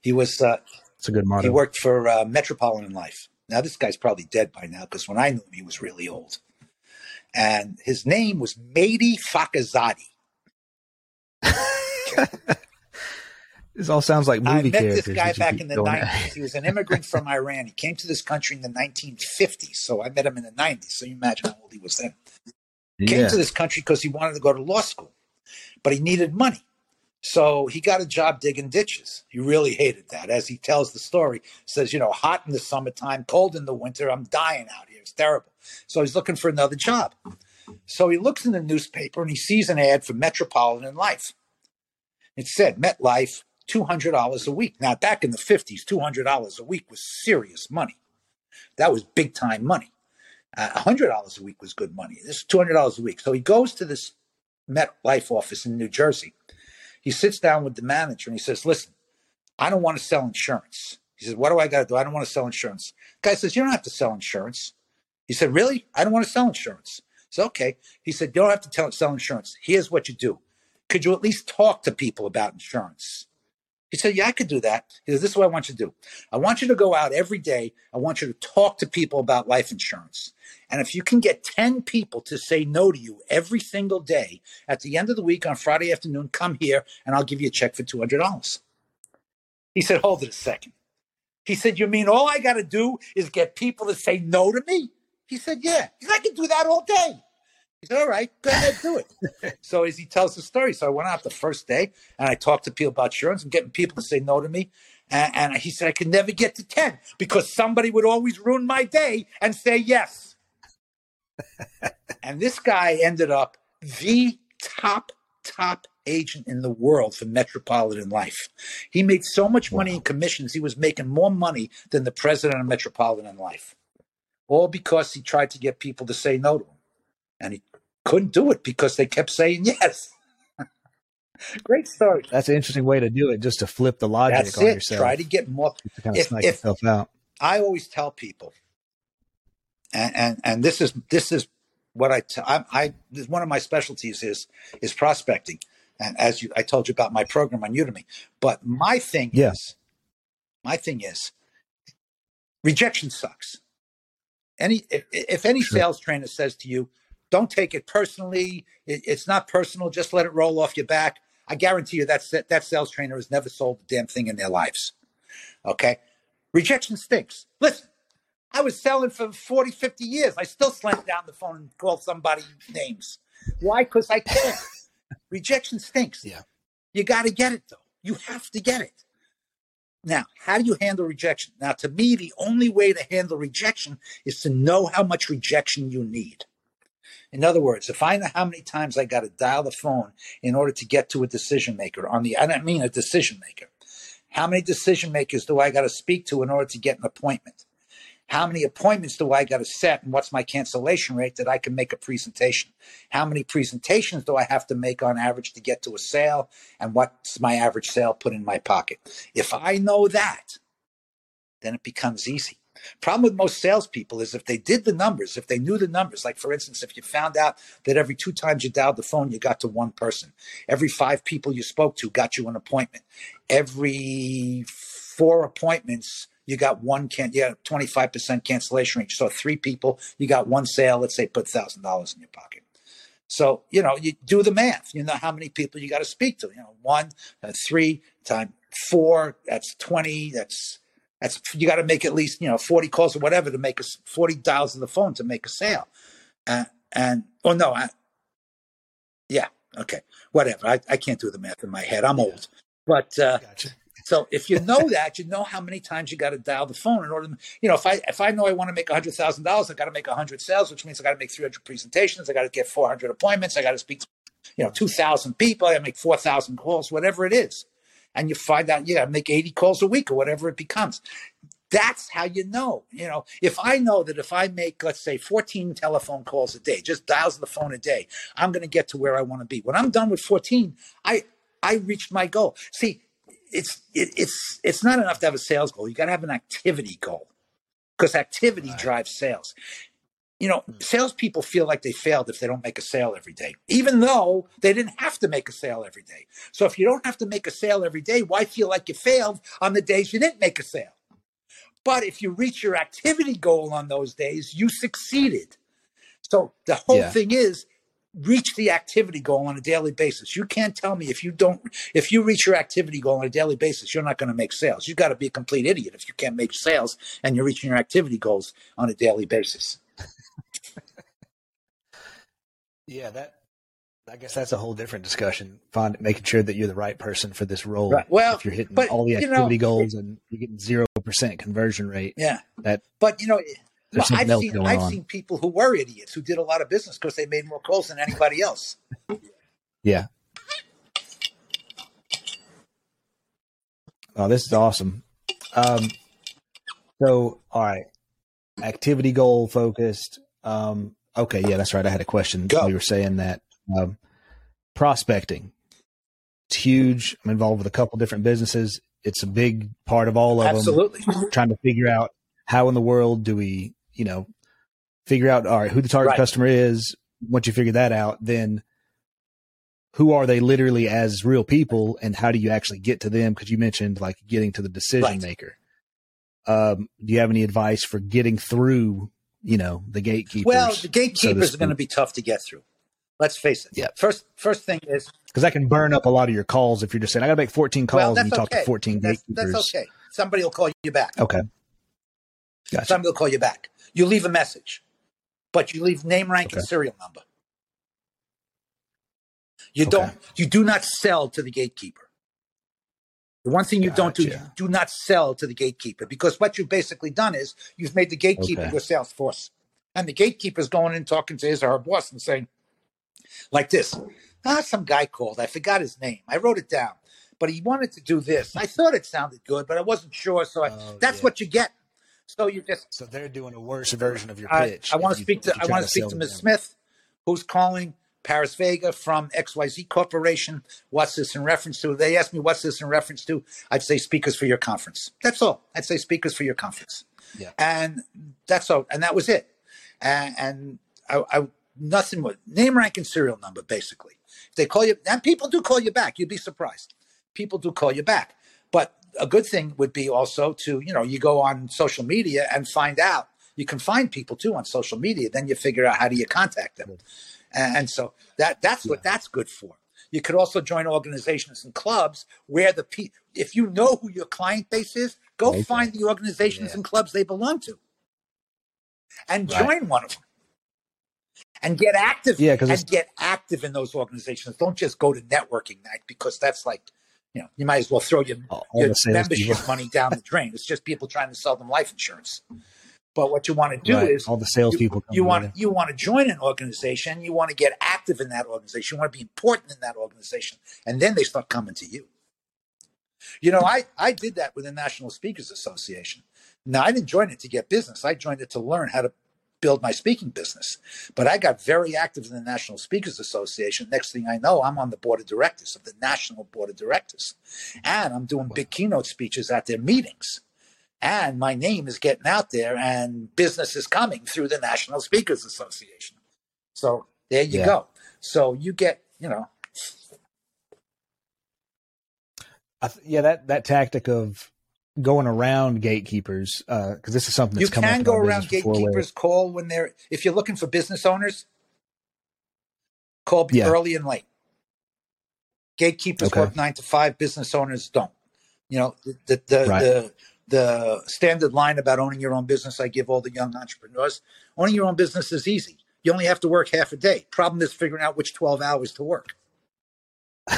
He was uh, It's a good he worked for uh, Metropolitan Life. Now, this guy's probably dead by now because when I knew him, he was really old. And his name was Mehdi Fakazadi. This all sounds like I met this guy back in the 90s. He was an immigrant from Iran. He came to this country in the 1950s. So I met him in the 90s. So you imagine how old he was then. Came Yeah. to this country because he wanted to go to law school, but he needed money. So he got a job digging ditches. He really hated that. As he tells the story, says, you know, hot in the summertime, cold in the winter. I'm dying out here. It's terrible. So he's looking for another job. So he looks in the newspaper and he sees an ad for Metropolitan Life. It said MetLife, $200 a week. Now, back in the 50s, $200 a week was serious money. That was big time money. Uh, $100 a week was good money. This is $200 a week. So he goes to this MetLife office in New Jersey. He sits down with the manager and he says, Listen, I don't want to sell insurance. He says, What do I got to do? I don't want to sell insurance. The guy says, You don't have to sell insurance. He said, Really? I don't want to sell insurance. Said, Okay. He said, You don't have to tell, sell insurance. Here's what you do. Could you at least talk to people about insurance? He said, Yeah, I could do that. He said, This is what I want you to do. I want you to go out every day. I want you to talk to people about life insurance. And if you can get 10 people to say no to you every single day, at the end of the week on Friday afternoon, come here and I'll give you a check for $200. He said, Hold it a second. He said, You mean all I got to do is get people to say no to me? He said, Yeah. He said, I can do that all day. He said, All right, go ahead, do it. so as he tells the story, so I went out the first day and I talked to people about insurance and getting people to say no to me. And, and he said, I could never get to 10 because somebody would always ruin my day and say yes. and this guy ended up the top, top agent in the world for Metropolitan Life. He made so much money wow. in commissions, he was making more money than the president of Metropolitan Life. All because he tried to get people to say no to him. And he couldn't do it because they kept saying yes. Great story. That's an interesting way to do it, just to flip the logic That's on it. yourself. Try to get more. To kind of if, if, yourself out. I always tell people, and, and and this is this is what I, t- I, I one of my specialties is is prospecting, and as you I told you about my program on Udemy. But my thing yes, is, my thing is, rejection sucks. Any if, if any sure. sales trainer says to you, don't take it personally. It, it's not personal. Just let it roll off your back. I guarantee you that that sales trainer has never sold a damn thing in their lives. Okay? Rejection stinks. Listen, I was selling for 40, 50 years. I still slammed down the phone and called somebody names. Why? Because I can't. Rejection stinks. Yeah. You got to get it, though. You have to get it. Now, how do you handle rejection? Now, to me, the only way to handle rejection is to know how much rejection you need. In other words, if I know how many times I got to dial the phone in order to get to a decision maker on the, I don't mean a decision maker. How many decision makers do I got to speak to in order to get an appointment? How many appointments do I got to set and what's my cancellation rate that I can make a presentation? How many presentations do I have to make on average to get to a sale and what's my average sale put in my pocket? If I know that, then it becomes easy. Problem with most salespeople is if they did the numbers, if they knew the numbers, like for instance, if you found out that every two times you dialed the phone, you got to one person, every five people you spoke to got you an appointment, every four appointments, you got one can got 25% cancellation rate. So three people, you got one sale, let's say put thousand dollars in your pocket. So, you know, you do the math. You know how many people you got to speak to. You know, one, uh, three, time four, that's 20, that's that's you got to make at least you know forty calls or whatever to make a forty dials on the phone to make a sale, uh, and oh no, I, yeah, okay, whatever. I, I can't do the math in my head. I'm old, but uh, gotcha. so if you know that, you know how many times you got to dial the phone in order. To, you know, if I if I know I want to make hundred thousand dollars, I got to make hundred sales, which means I got to make three hundred presentations. I got to get four hundred appointments. I got to speak to you know two thousand people. I make four thousand calls, whatever it is and you find out, yeah, make 80 calls a week or whatever it becomes. That's how you know. You know, if I know that if I make, let's say, 14 telephone calls a day, just dials the phone a day, I'm going to get to where I want to be. When I'm done with 14, I I reached my goal. See, it's it, it's it's not enough to have a sales goal. You got to have an activity goal because activity right. drives sales you know, hmm. salespeople feel like they failed if they don't make a sale every day, even though they didn't have to make a sale every day. So if you don't have to make a sale every day, why feel like you failed on the days you didn't make a sale? But if you reach your activity goal on those days, you succeeded. So the whole yeah. thing is reach the activity goal on a daily basis. You can't tell me if you don't if you reach your activity goal on a daily basis, you're not going to make sales. You've got to be a complete idiot if you can't make sales and you're reaching your activity goals on a daily basis. Yeah, that I guess that's a whole different discussion. Find making sure that you're the right person for this role. Right. Well, if you're hitting but, all the you know, activity goals and you're getting zero percent conversion rate, Yeah. that But you know, well, I've seen I've on. seen people who were idiots who did a lot of business because they made more calls than anybody else. Yeah. Oh, this is awesome. Um, so, all right, activity goal focused. Um, okay, yeah, that's right. I had a question. Go. You were saying that um, prospecting. It's huge. I'm involved with a couple different businesses. It's a big part of all of them. Absolutely. Trying to figure out how in the world do we, you know, figure out all right who the target Right. customer is. Once you figure that out, then who are they literally as real people, and how do you actually get to them? Because you mentioned like getting to the decision Right. maker. Um, do you have any advice for getting through, you know, the gatekeepers? Well, the gatekeepers are going to be tough to get through. Let's face it. Yeah. First, first thing is because that can burn up a lot of your calls if you're just saying I got to make 14 calls well, and you talk to 14 that's, gatekeepers. that's okay. Somebody will call you back. Okay. Gotcha. Somebody will call you back. You leave a message, but you leave name, rank, and serial number. You Okay. don't. You do not sell to the gatekeeper. The one thing you don't do, you do not sell to the gatekeeper because what you've basically done is you've made the gatekeeper Okay. your sales force, and the gatekeeper's going in talking to his or her boss and saying, like this, ah, some guy called. I forgot his name. I wrote it down, but he wanted to do this. I thought it sounded good, but I wasn't sure. So I, Oh, that's yeah. what you get. So you just So they're doing a worse version of your pitch. I want to speak to I want to speak to Ms. them. Smith, who's calling Paris Vega from XYZ Corporation. What's this in reference to? They asked me what's this in reference to. I'd say speakers for your conference. That's all. I'd say speakers for your conference. Yeah. And that's all. And that was it. And, and I, I nothing but name, rank, and serial number basically. If they call you, and people do call you back. You'd be surprised. People do call you back. But a good thing would be also to you know you go on social media and find out. You can find people too on social media. Then you figure out how do you contact them. And, so that that's what that's good for. You could also join organizations and clubs where the pe- if you know who your client base is, go Okay. find the organizations Yeah. and clubs they belong to, and Right. join one of them, and get active. Yeah, and get active in those organizations. Don't just go to networking night because that's like, you know, you might as well throw your your membership money down the drain. It's just people trying to sell them life insurance. But what you want to do right, is all the salespeople. you, you want you want to join an organization. You want to get active in that organization. You want to be important in that organization, and then they start coming to you. You know, I I did that with the National Speakers Association. Now I didn't join it to get business. I joined it to learn how to build my speaking business. But I got very active in the National Speakers Association. Next thing I know, I'm on the board of directors of the National Board of Directors, and I'm doing big keynote speeches at their meetings and my name is getting out there and business is coming through the National Speakers Association. So there you Yeah. go. So you get, you know, I th- yeah, that that tactic of going around gatekeepers uh, because this is something you that's up can go around business before where- gatekeepers call when they're if you're looking for business owners, call Yeah. early and late. Gatekeepers Okay. work nine to five, business owners don't. You know, the the the, Right. the the standard line about owning your own business I give all the young entrepreneurs, owning your own business is easy. You only have to work half a day. Problem is figuring out which 12 hours to work.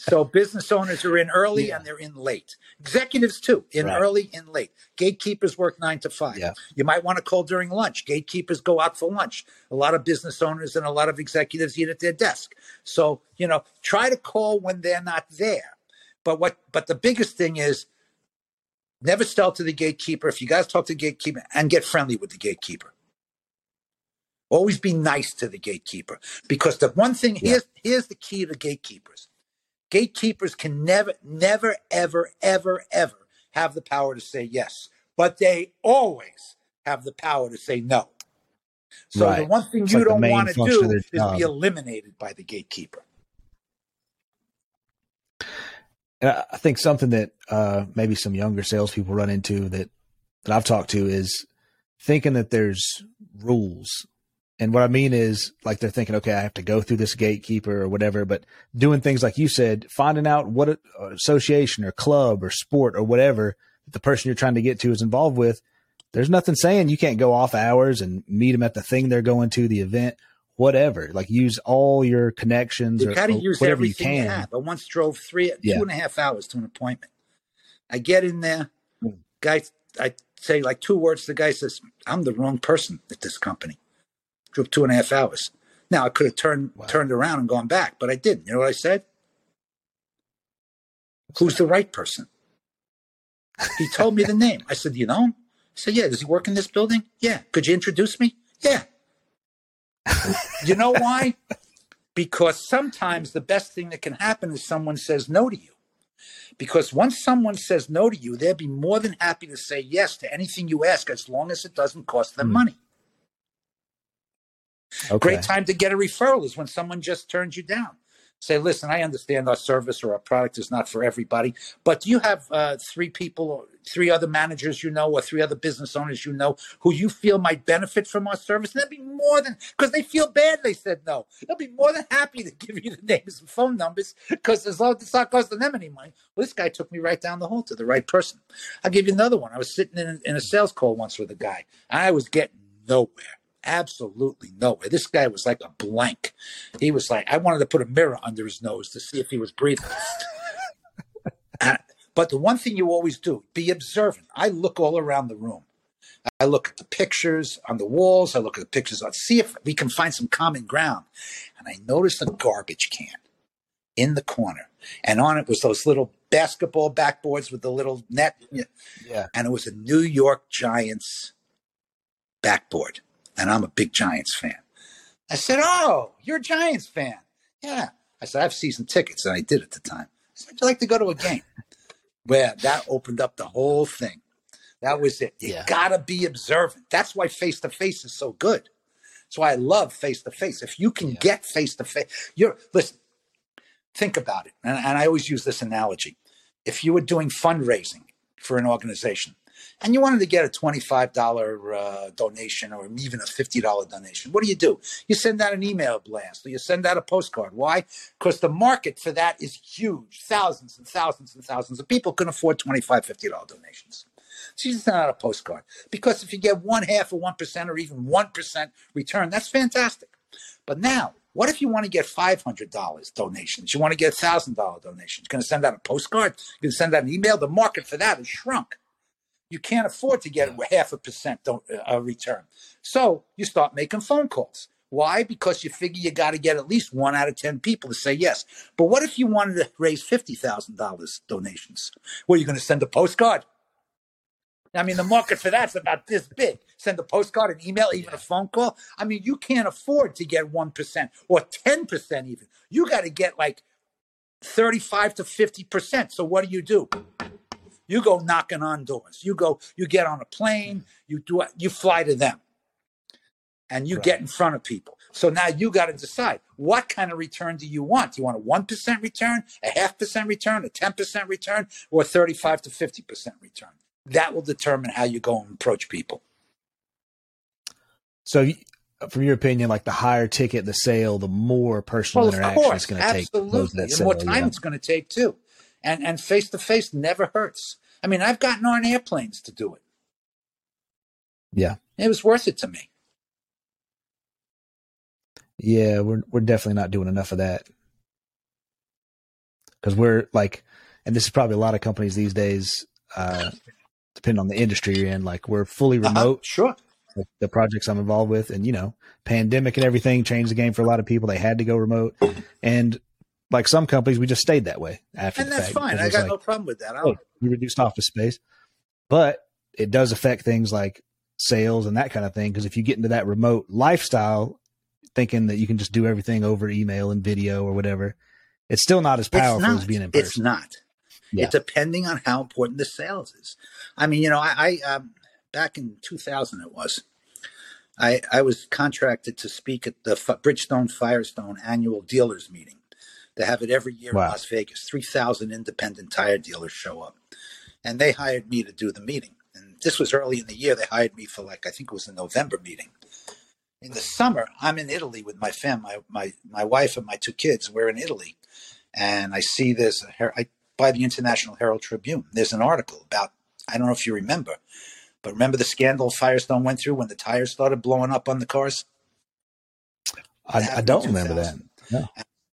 So business owners are in early Yeah. and they're in late. Executives too, in Right. early and late. Gatekeepers work nine to five. Yeah. You might want to call during lunch. Gatekeepers go out for lunch. A lot of business owners and a lot of executives eat at their desk. So, you know, try to call when they're not there. But what but the biggest thing is never sell to the gatekeeper. If you guys talk to the gatekeeper and get friendly with the gatekeeper. Always be nice to the gatekeeper. Because the one thing Yeah. here's here's the key to gatekeepers gatekeepers can never, never, ever, ever, ever have the power to say yes, but they always have the power to say no. So the one thing It's you like don't want to do is be eliminated by the gatekeeper. And I- think something that uh, maybe some younger salespeople run into that that I've talked to is thinking that there's rules. And what I mean is like they're thinking, okay, I have to go through this gatekeeper or whatever, but doing things like you said, finding out what a, association or club or sport or whatever that the person you're trying to get to is involved with. There's nothing saying you can't go off hours and meet them at the thing they're going to, the event, whatever. Like use all your connections You or, got to or use whatever you everything you, can. have. I once drove three, Yeah. two and a half hours to an appointment. I get in there, Hmm. guy. I say like two words. The guy says, "I'm the wrong person at this company." Drove two and a half hours. Now I could have turned Wow. turned around and gone back, but I didn't. You know what I said? Who's the right person? He told me the name. I said, "You know him?" I said, "Yeah." Does he work in this building? Yeah. Could you introduce me? Yeah. You know why? Because sometimes the best thing that can happen is someone says no to you. Because once someone says no to you, they'll be more than happy to say yes to anything you ask as long as it doesn't cost them Hmm. money. Okay. Great time to get a referral is when someone just turns you down. Say, listen, I understand our service or our product is not for everybody, but do you have uh, three people, three other managers you know, or three other business owners you know who you feel might benefit from our service? And they'll be more than because they feel bad they said no. They'll be more than happy to give you the names and phone numbers because as long as it's not costing them any money. Well, this guy took me right down the hall to the right person. I'll give you another one. I was sitting in in a sales call once with a guy. I was getting nowhere absolutely nowhere. This guy was like a blank. He was like, I wanted to put a mirror under his nose to see if he was breathing. Uh, but the one thing you always do, be observant. I look all around the room. I look at the pictures on the walls. I look at the pictures on, see if we can find some common ground. And I noticed a garbage can in the corner. And on it was those little basketball backboards with the little net. Yeah. And it was a New York Giants backboard and I'm a big Giants fan. I said, Oh, you're a Giants fan. Yeah. I said, I have season tickets, and I did at the time. I said, Would you like to go to a game? Well, that opened up the whole thing. That was it. You Yeah. gotta be observant. That's why face to face is so good. That's why I love face to face. If you can Yeah. get face to face, you're listen, think about it. And, and I always use this analogy. If you were doing fundraising for an organization and you wanted to get a $25 uh, donation or even a $50 donation, what do you do? You send out an email blast or you send out a postcard. Why? Because the market for that is huge. Thousands and thousands and thousands of people can afford $25, $50 donations. So you send out a postcard. Because if you get one half or 1% or even 1% return, that's fantastic. But now, what if you want to get $500 donations? You want to get $1,000 donations? You're going to send out a postcard? You're going to send out an email? The market for that has shrunk. You can't afford to get half a percent don't, uh, return. So you start making phone calls. Why? Because you figure you got to get at least one out of 10 people to say yes. But what if you wanted to raise $50,000 donations? Well, you're going to send a postcard. I mean, the market for that's about this big. Send a postcard, an email, even a phone call. I mean, you can't afford to get 1% or 10% even. You got to get like 35 to 50%. So what do you do? You go knocking on doors. You go, you get on a plane, mm. you do you fly to them. And you Right. get in front of people. So now you got to decide what kind of return do you want? Do you want a 1% return, a half percent return, a 10% return, or 35 to 50% return? That will determine how you go and approach people. So, from your opinion, like the higher ticket the sale, the more personal Well, interaction course, it's going to take. absolutely, and more time yeah. it's going to take too. And and face to face never hurts. I mean, I've gotten on airplanes to do it. Yeah. It was worth it to me. Yeah, we're we're definitely not doing enough of that because we're like, and this is probably a lot of companies these days, uh, depending on the industry you're in. Like, we're fully Uh-huh, remote. Sure. like, the projects I'm involved with, and you know, pandemic and everything changed the game for a lot of people. They had to go remote, and like some companies, we just stayed that way after. And that's fine. I got like, no problem with that. We reduced office space, but it does affect things like sales and that kind of thing. Because if you get into that remote lifestyle, thinking that you can just do everything over email and video or whatever, it's still not as powerful not. as being in person. It's not. Yeah. It's depending on how important the sales is. I mean, you know, I, I um, back in 2000 it was. I I was contracted to speak at the F- Bridgestone Firestone annual dealers meeting. They have it every year in Las Vegas. 3,000 independent tire dealers show up. And they hired me to do the meeting. And this was early in the year. They hired me for like I think it was a November meeting. In the summer, I'm in Italy with my fam, my my my wife and my two kids. We're in Italy, and I see this. I buy the International Herald Tribune. There's an article about. I don't know if you remember, but remember the scandal Firestone went through when the tires started blowing up on the cars. I, I don't remember that. No.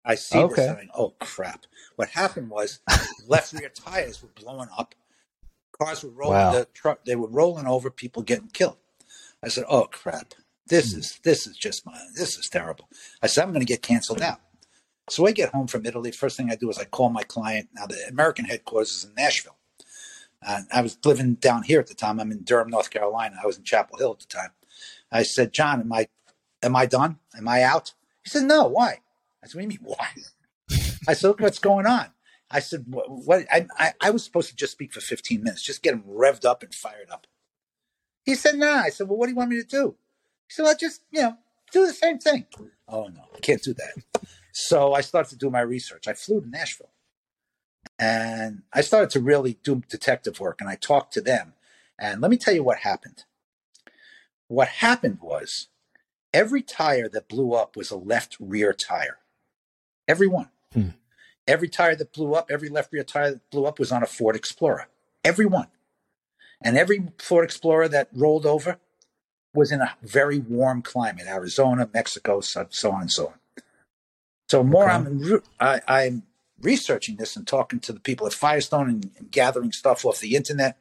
I see okay. this. And oh crap! What happened was left rear tires were blowing up. Cars were rolling. Wow. The truck they were rolling over. People getting killed. I said, "Oh crap! This hmm. is this is just my this is terrible." I said, "I'm going to get canceled out." So I get home from Italy. First thing I do is I call my client. Now the American headquarters is in Nashville. Uh, I was living down here at the time. I'm in Durham, North Carolina. I was in Chapel Hill at the time. I said, "John, am I am I done? Am I out?" He said, "No. Why?" I said, "What do you mean why?" I said, "Look what's going on." I said, "What?" what I, I, I was supposed to just speak for 15 minutes, just get him revved up and fired up. He said, "Nah." I said, "Well, what do you want me to do?" He said, "Well, just you know, do the same thing." Oh no, I can't do that. So I started to do my research. I flew to Nashville, and I started to really do detective work. And I talked to them. And let me tell you what happened. What happened was every tire that blew up was a left rear tire. Every one. Hmm. Every tire that blew up, every left rear tire that blew up was on a Ford Explorer. Every one. And every Ford Explorer that rolled over was in a very warm climate Arizona, Mexico, so, so on and so on. So more okay. I'm, I, I'm researching this and talking to the people at Firestone and, and gathering stuff off the internet.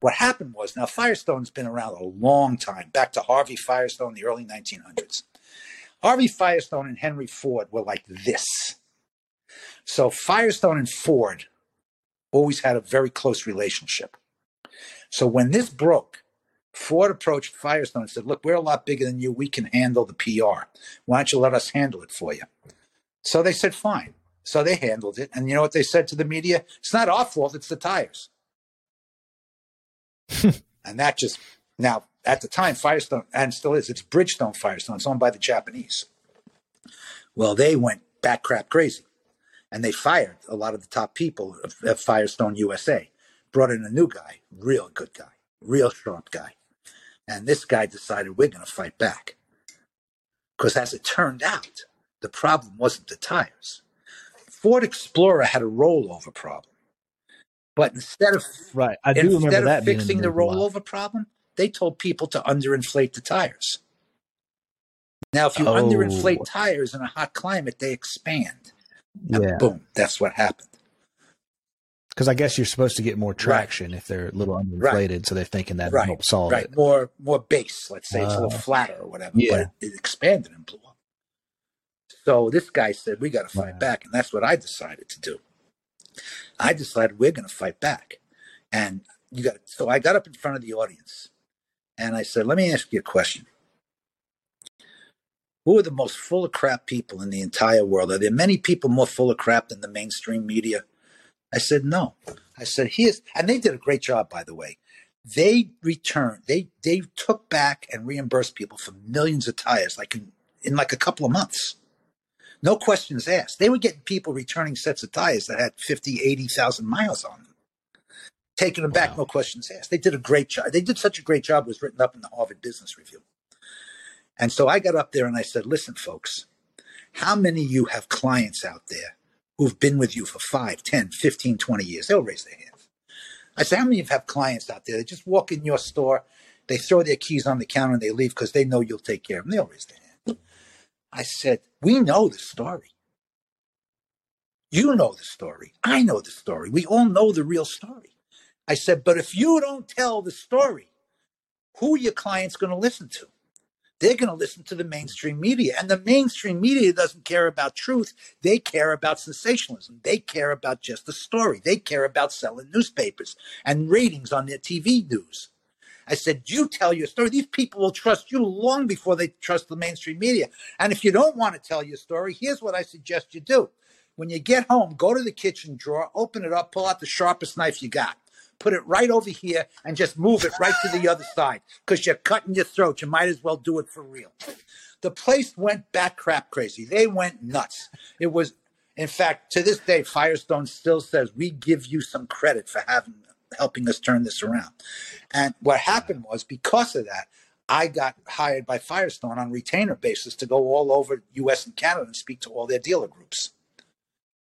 What happened was now Firestone's been around a long time, back to Harvey Firestone, the early 1900s. Harvey Firestone and Henry Ford were like this. So Firestone and Ford always had a very close relationship. So when this broke, Ford approached Firestone and said, Look, we're a lot bigger than you. We can handle the PR. Why don't you let us handle it for you? So they said, Fine. So they handled it. And you know what they said to the media? It's not our fault, it's the tires. and that just now at the time Firestone and still is it's Bridgestone Firestone. It's owned by the Japanese. Well, they went back crap crazy, and they fired a lot of the top people of, Firestone USA. Brought in a new guy, real good guy, real sharp guy, and this guy decided we're going to fight back. Because as it turned out, the problem wasn't the tires. Ford Explorer had a rollover problem. But instead of right, I do instead of fixing the rollover problem, they told people to underinflate the tires. Now, if you oh. underinflate tires in a hot climate, they expand. And yeah. boom, that's what happened. Because I guess you're supposed to get more traction right. if they're a little underinflated, right. so they're thinking that right. help solve right. it. More more base, let's say uh, it's a little uh, flatter or whatever. Yeah. But it, it expanded and blew up. So this guy said, "We got to fight wow. back," and that's what I decided to do. I decided we're going to fight back. And you got so I got up in front of the audience and I said, "Let me ask you a question. Who are the most full of crap people in the entire world? Are there many people more full of crap than the mainstream media?" I said, "No." I said, "Here's," and they did a great job, by the way. They returned. They they took back and reimbursed people for millions of tires, like in, in like a couple of months. No questions asked. They were getting people returning sets of tires that had 50, 80,000 miles on them, taking them wow. back, no questions asked. They did a great job. They did such a great job, it was written up in the Harvard Business Review. And so I got up there and I said, listen, folks, how many of you have clients out there who've been with you for 5, 10, 15, 20 years? They'll raise their hands. I said, how many of you have clients out there that just walk in your store, they throw their keys on the counter and they leave because they know you'll take care of them? They'll raise their hands. I said, We know the story. You know the story. I know the story. We all know the real story. I said, But if you don't tell the story, who your clients going to listen to? They're going to listen to the mainstream media. And the mainstream media doesn't care about truth. They care about sensationalism. They care about just the story. They care about selling newspapers and ratings on their TV news. I said, you tell your story. These people will trust you long before they trust the mainstream media. And if you don't want to tell your story, here's what I suggest you do. When you get home, go to the kitchen drawer, open it up, pull out the sharpest knife you got. Put it right over here and just move it right to the other side because you're cutting your throat. You might as well do it for real. The place went back crap crazy. They went nuts. It was, in fact, to this day, Firestone still says we give you some credit for having helping us turn this around. And what happened was because of that, I got hired by Firestone on retainer basis to go all over US and Canada and speak to all their dealer groups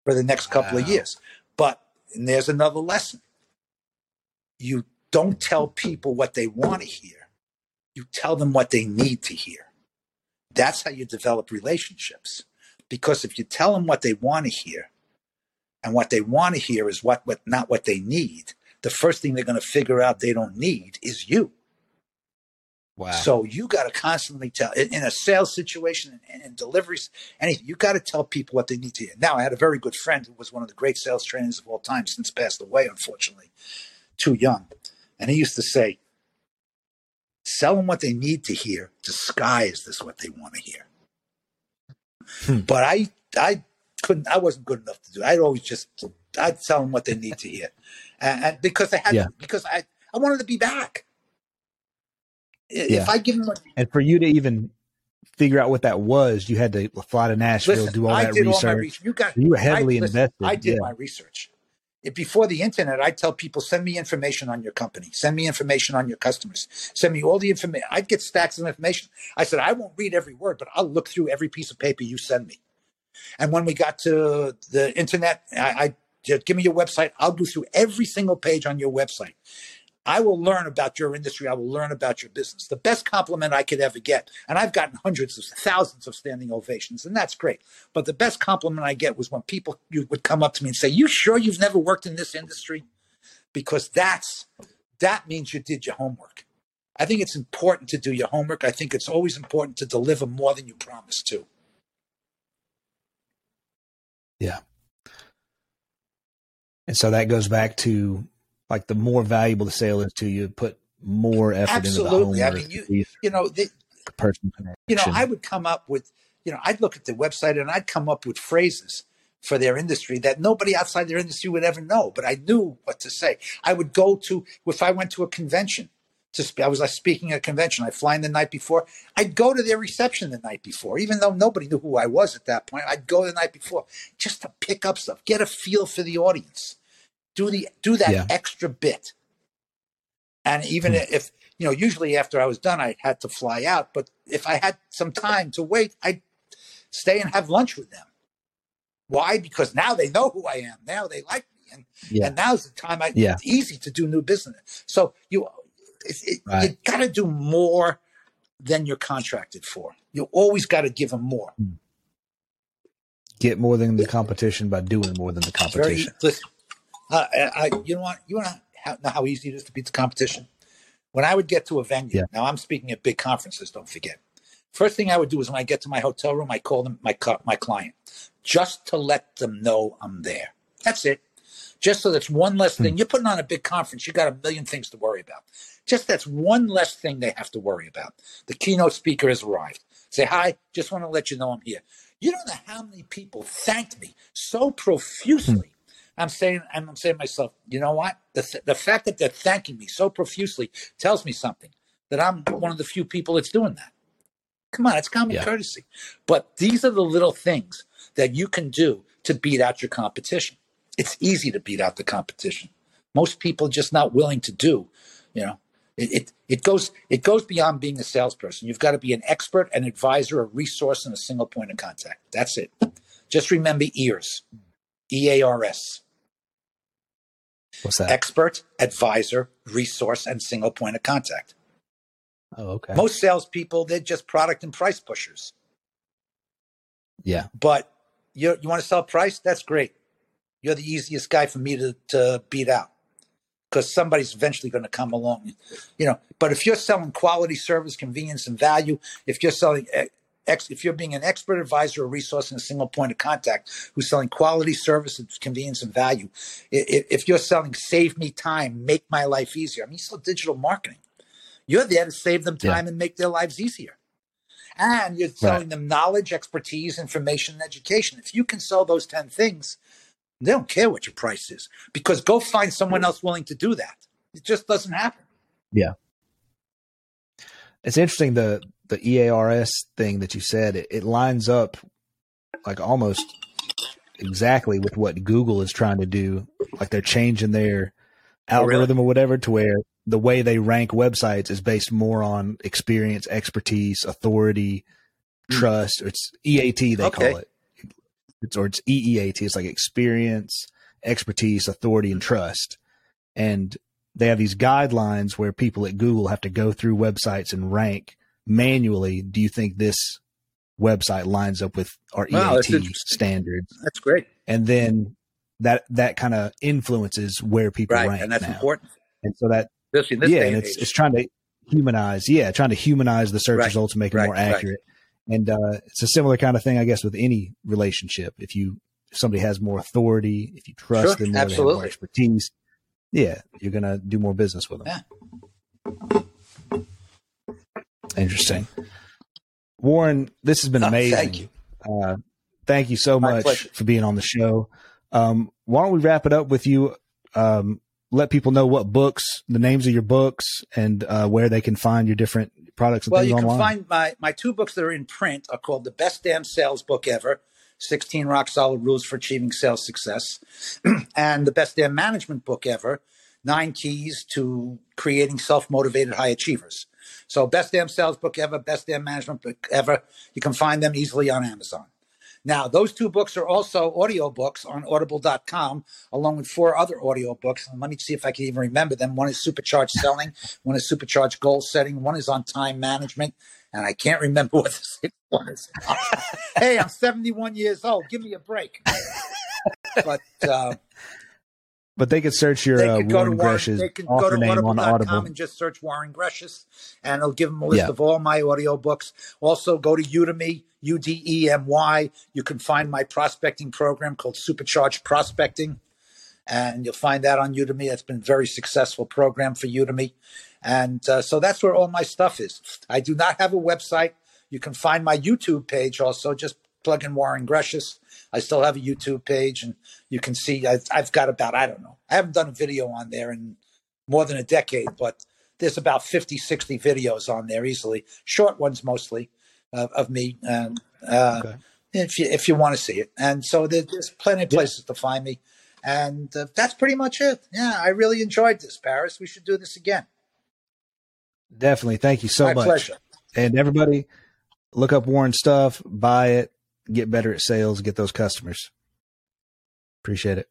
for the next couple wow. of years. But and there's another lesson. You don't tell people what they want to hear. You tell them what they need to hear. That's how you develop relationships. Because if you tell them what they want to hear, and what they want to hear is what, what not what they need, the first thing they're going to figure out they don't need is you. Wow. So you got to constantly tell in, a sales situation and, and deliveries, anything, you got to tell people what they need to hear. Now, I had a very good friend who was one of the great sales trainers of all time, since passed away, unfortunately, too young. And he used to say, sell them what they need to hear, disguise this what they want to hear. Hmm. But I, I couldn't, I wasn't good enough to do. It. I'd always just, I'd tell them what they need to hear, and, and because I had, Yeah. because I, I wanted to be back. I- Yeah. If I give them what and for you to even figure out what that was, you had to fly to Nashville, Listen, do all that research. all. You got You were heavily I, listen, invested. I did yeah. my research. Before the internet, I tell people, send me information on your company, send me information on your customers, send me all the information. I'd get stacks of information. I said, I won't read every word, but I'll look through every piece of paper you send me. And when we got to the internet, I, I give me your website. I'll go through every single page on your website. I will learn about your industry. I will learn about your business. The best compliment I could ever get, and I've gotten hundreds of thousands of standing ovations, and that's great. But the best compliment I get was when people you would come up to me and say, "You sure you've never worked in this industry?" Because that's that means you did your homework. I think it's important to do your homework. I think it's always important to deliver more than you promised to. Yeah. And so that goes back to like the more valuable the sale is to you, put more effort Absolutely. I into the mean, you, you know, the person connection. you know, I would come up with, you know, I'd look at the website and I'd come up with phrases for their industry that nobody outside their industry would ever know, but I knew what to say. I would go to, if I went to a convention, to I was like speaking at a convention, I'd fly in the night before, I'd go to their reception the night before, even though nobody knew who I was at that point. I'd go the night before just to pick up stuff, get a feel for the audience, do the do that Yeah. extra bit. And even Hmm. if you know, usually after I was done, I had to fly out. But if I had some time to wait, I'd stay and have lunch with them. Why? Because now they know who I am. Now they like me, and Yeah. and now's the time. I, Yeah. It's easy to do new business. So you, it, it, you got to do more than you're contracted for. You always got to give them more. Get more than the competition by doing more than the Very competition. listen. Uh, I, you know what? You want to know how easy it is to beat the competition? When I would get to a venue, Yeah. now I'm speaking at big conferences. Don't forget. First thing I would do is when I get to my hotel room, I call them my my client, just to let them know I'm there. That's it. Just so that's one less thing. You're putting on a big conference. You got a million things to worry about. Just that's one less thing they have to worry about. The keynote speaker has arrived. Say hi. Just want to let you know I'm here. You don't know how many people thanked me so profusely. I'm saying, I'm saying to myself, you know what? The, th- the fact that they're thanking me so profusely tells me something that I'm one of the few people that's doing that. Come on, it's common Yeah. courtesy. But these are the little things that you can do to beat out your competition. It's easy to beat out the competition. Most people are just not willing to do, you know. It, it it goes it goes beyond being a salesperson. You've got to be an expert, an advisor, a resource, and a single point of contact. That's it. Just remember ears. E A R S. What's that? Expert, advisor, resource, and single point of contact. oh, okay. Most salespeople, they're just product and price pushers. yeah. But you you want to sell price? That's great. You're the easiest guy for me to, to beat out because somebody's eventually going to come along. You know, but if you're selling quality service, convenience, and value, if you're selling eh, ex, if you're being an expert advisor, a resource, and a single point of contact who's selling quality service, and convenience, and value, if you're selling save me time, make my life easier. I mean, you sell digital marketing. You're there to save them Yeah. time and make their lives easier. And you're selling them knowledge, expertise, information, and education. If you can sell those 10 things, they don't care what your price is because go find someone else willing to do that. It just doesn't happen. Yeah. It's interesting the the EARS thing that you said. It, it lines up like almost exactly with what Google is trying to do. Like they're changing their Oh, really? algorithm or whatever to where the way they rank websites is based more on experience, expertise, authority, Hmm. trust. It's EAT they Okay. call it. It's or it's EEAT. It's like experience, expertise, authority, and trust. And they have these guidelines where people at Google have to go through websites and rank manually. Do you think this website lines up with our Wow, EAT standards, That's great. and then that that kind of influences where people Right. rank And that's now. important. And so that Especially in this yeah, and it's age. it's trying to humanize, yeah, trying to humanize the search Right, results and make right, more accurate. And uh, it's a similar kind of thing, I guess, with any relationship. If you if somebody has more authority, if you trust Sure, them, more, they have more absolutely. expertise, yeah, you're gonna do more business with them. Yeah. Interesting, Warren. This has been Oh, amazing. thank you. Uh, thank you so My much pleasure. for being on the show. Um, why don't we wrap it up with you? Um, let people know what books, the names of your books, and uh, where they can find your different products and Well, things you can online. find my, my two books that are in print are called The Best Damn Sales Book Ever 16 Rock Solid Rules for Achieving Sales Success, and The Best Damn Management Book Ever Nine Keys to Creating Self Motivated High Achievers. So, Best Damn Sales Book Ever, Best Damn Management Book Ever, you can find them easily on Amazon. Now, those two books are also audiobooks on audible.com, along with four other audiobooks. Let me see if I can even remember them. One is Supercharged Selling, one is Supercharged Goal Setting, one is on Time Management, and I can't remember what the sixth one is. hey, I'm 71 years old. Give me a break. but uh, but they could search your they uh, could to Warren Warren, Greshes they can go author to name on Audible. and just search Warren Greshes, and it'll give them a list Yeah. of all my audiobooks. Also, go to Udemy, U D E M Y. You can find my prospecting program called Supercharged Prospecting, and you'll find that on Udemy. It's been a very successful program for Udemy, and uh, so that's where all my stuff is. I do not have a website. You can find my YouTube page also. Just plug in Warren Greshes. I still have a YouTube page, and you can see I've, I've got about I don't know. I haven't done a video on there in more than a decade, but there's about 50, 60 videos on there easily, short ones mostly of, of me. And uh, Okay. if you if you want to see it, and so there, there's plenty of places to find me, and uh, that's pretty much it. Yeah, I really enjoyed this, Paris. We should do this again. Definitely. Thank you so My much. pleasure. And everybody, look up Warren stuff, buy it, get better at sales, get those customers. Appreciate it.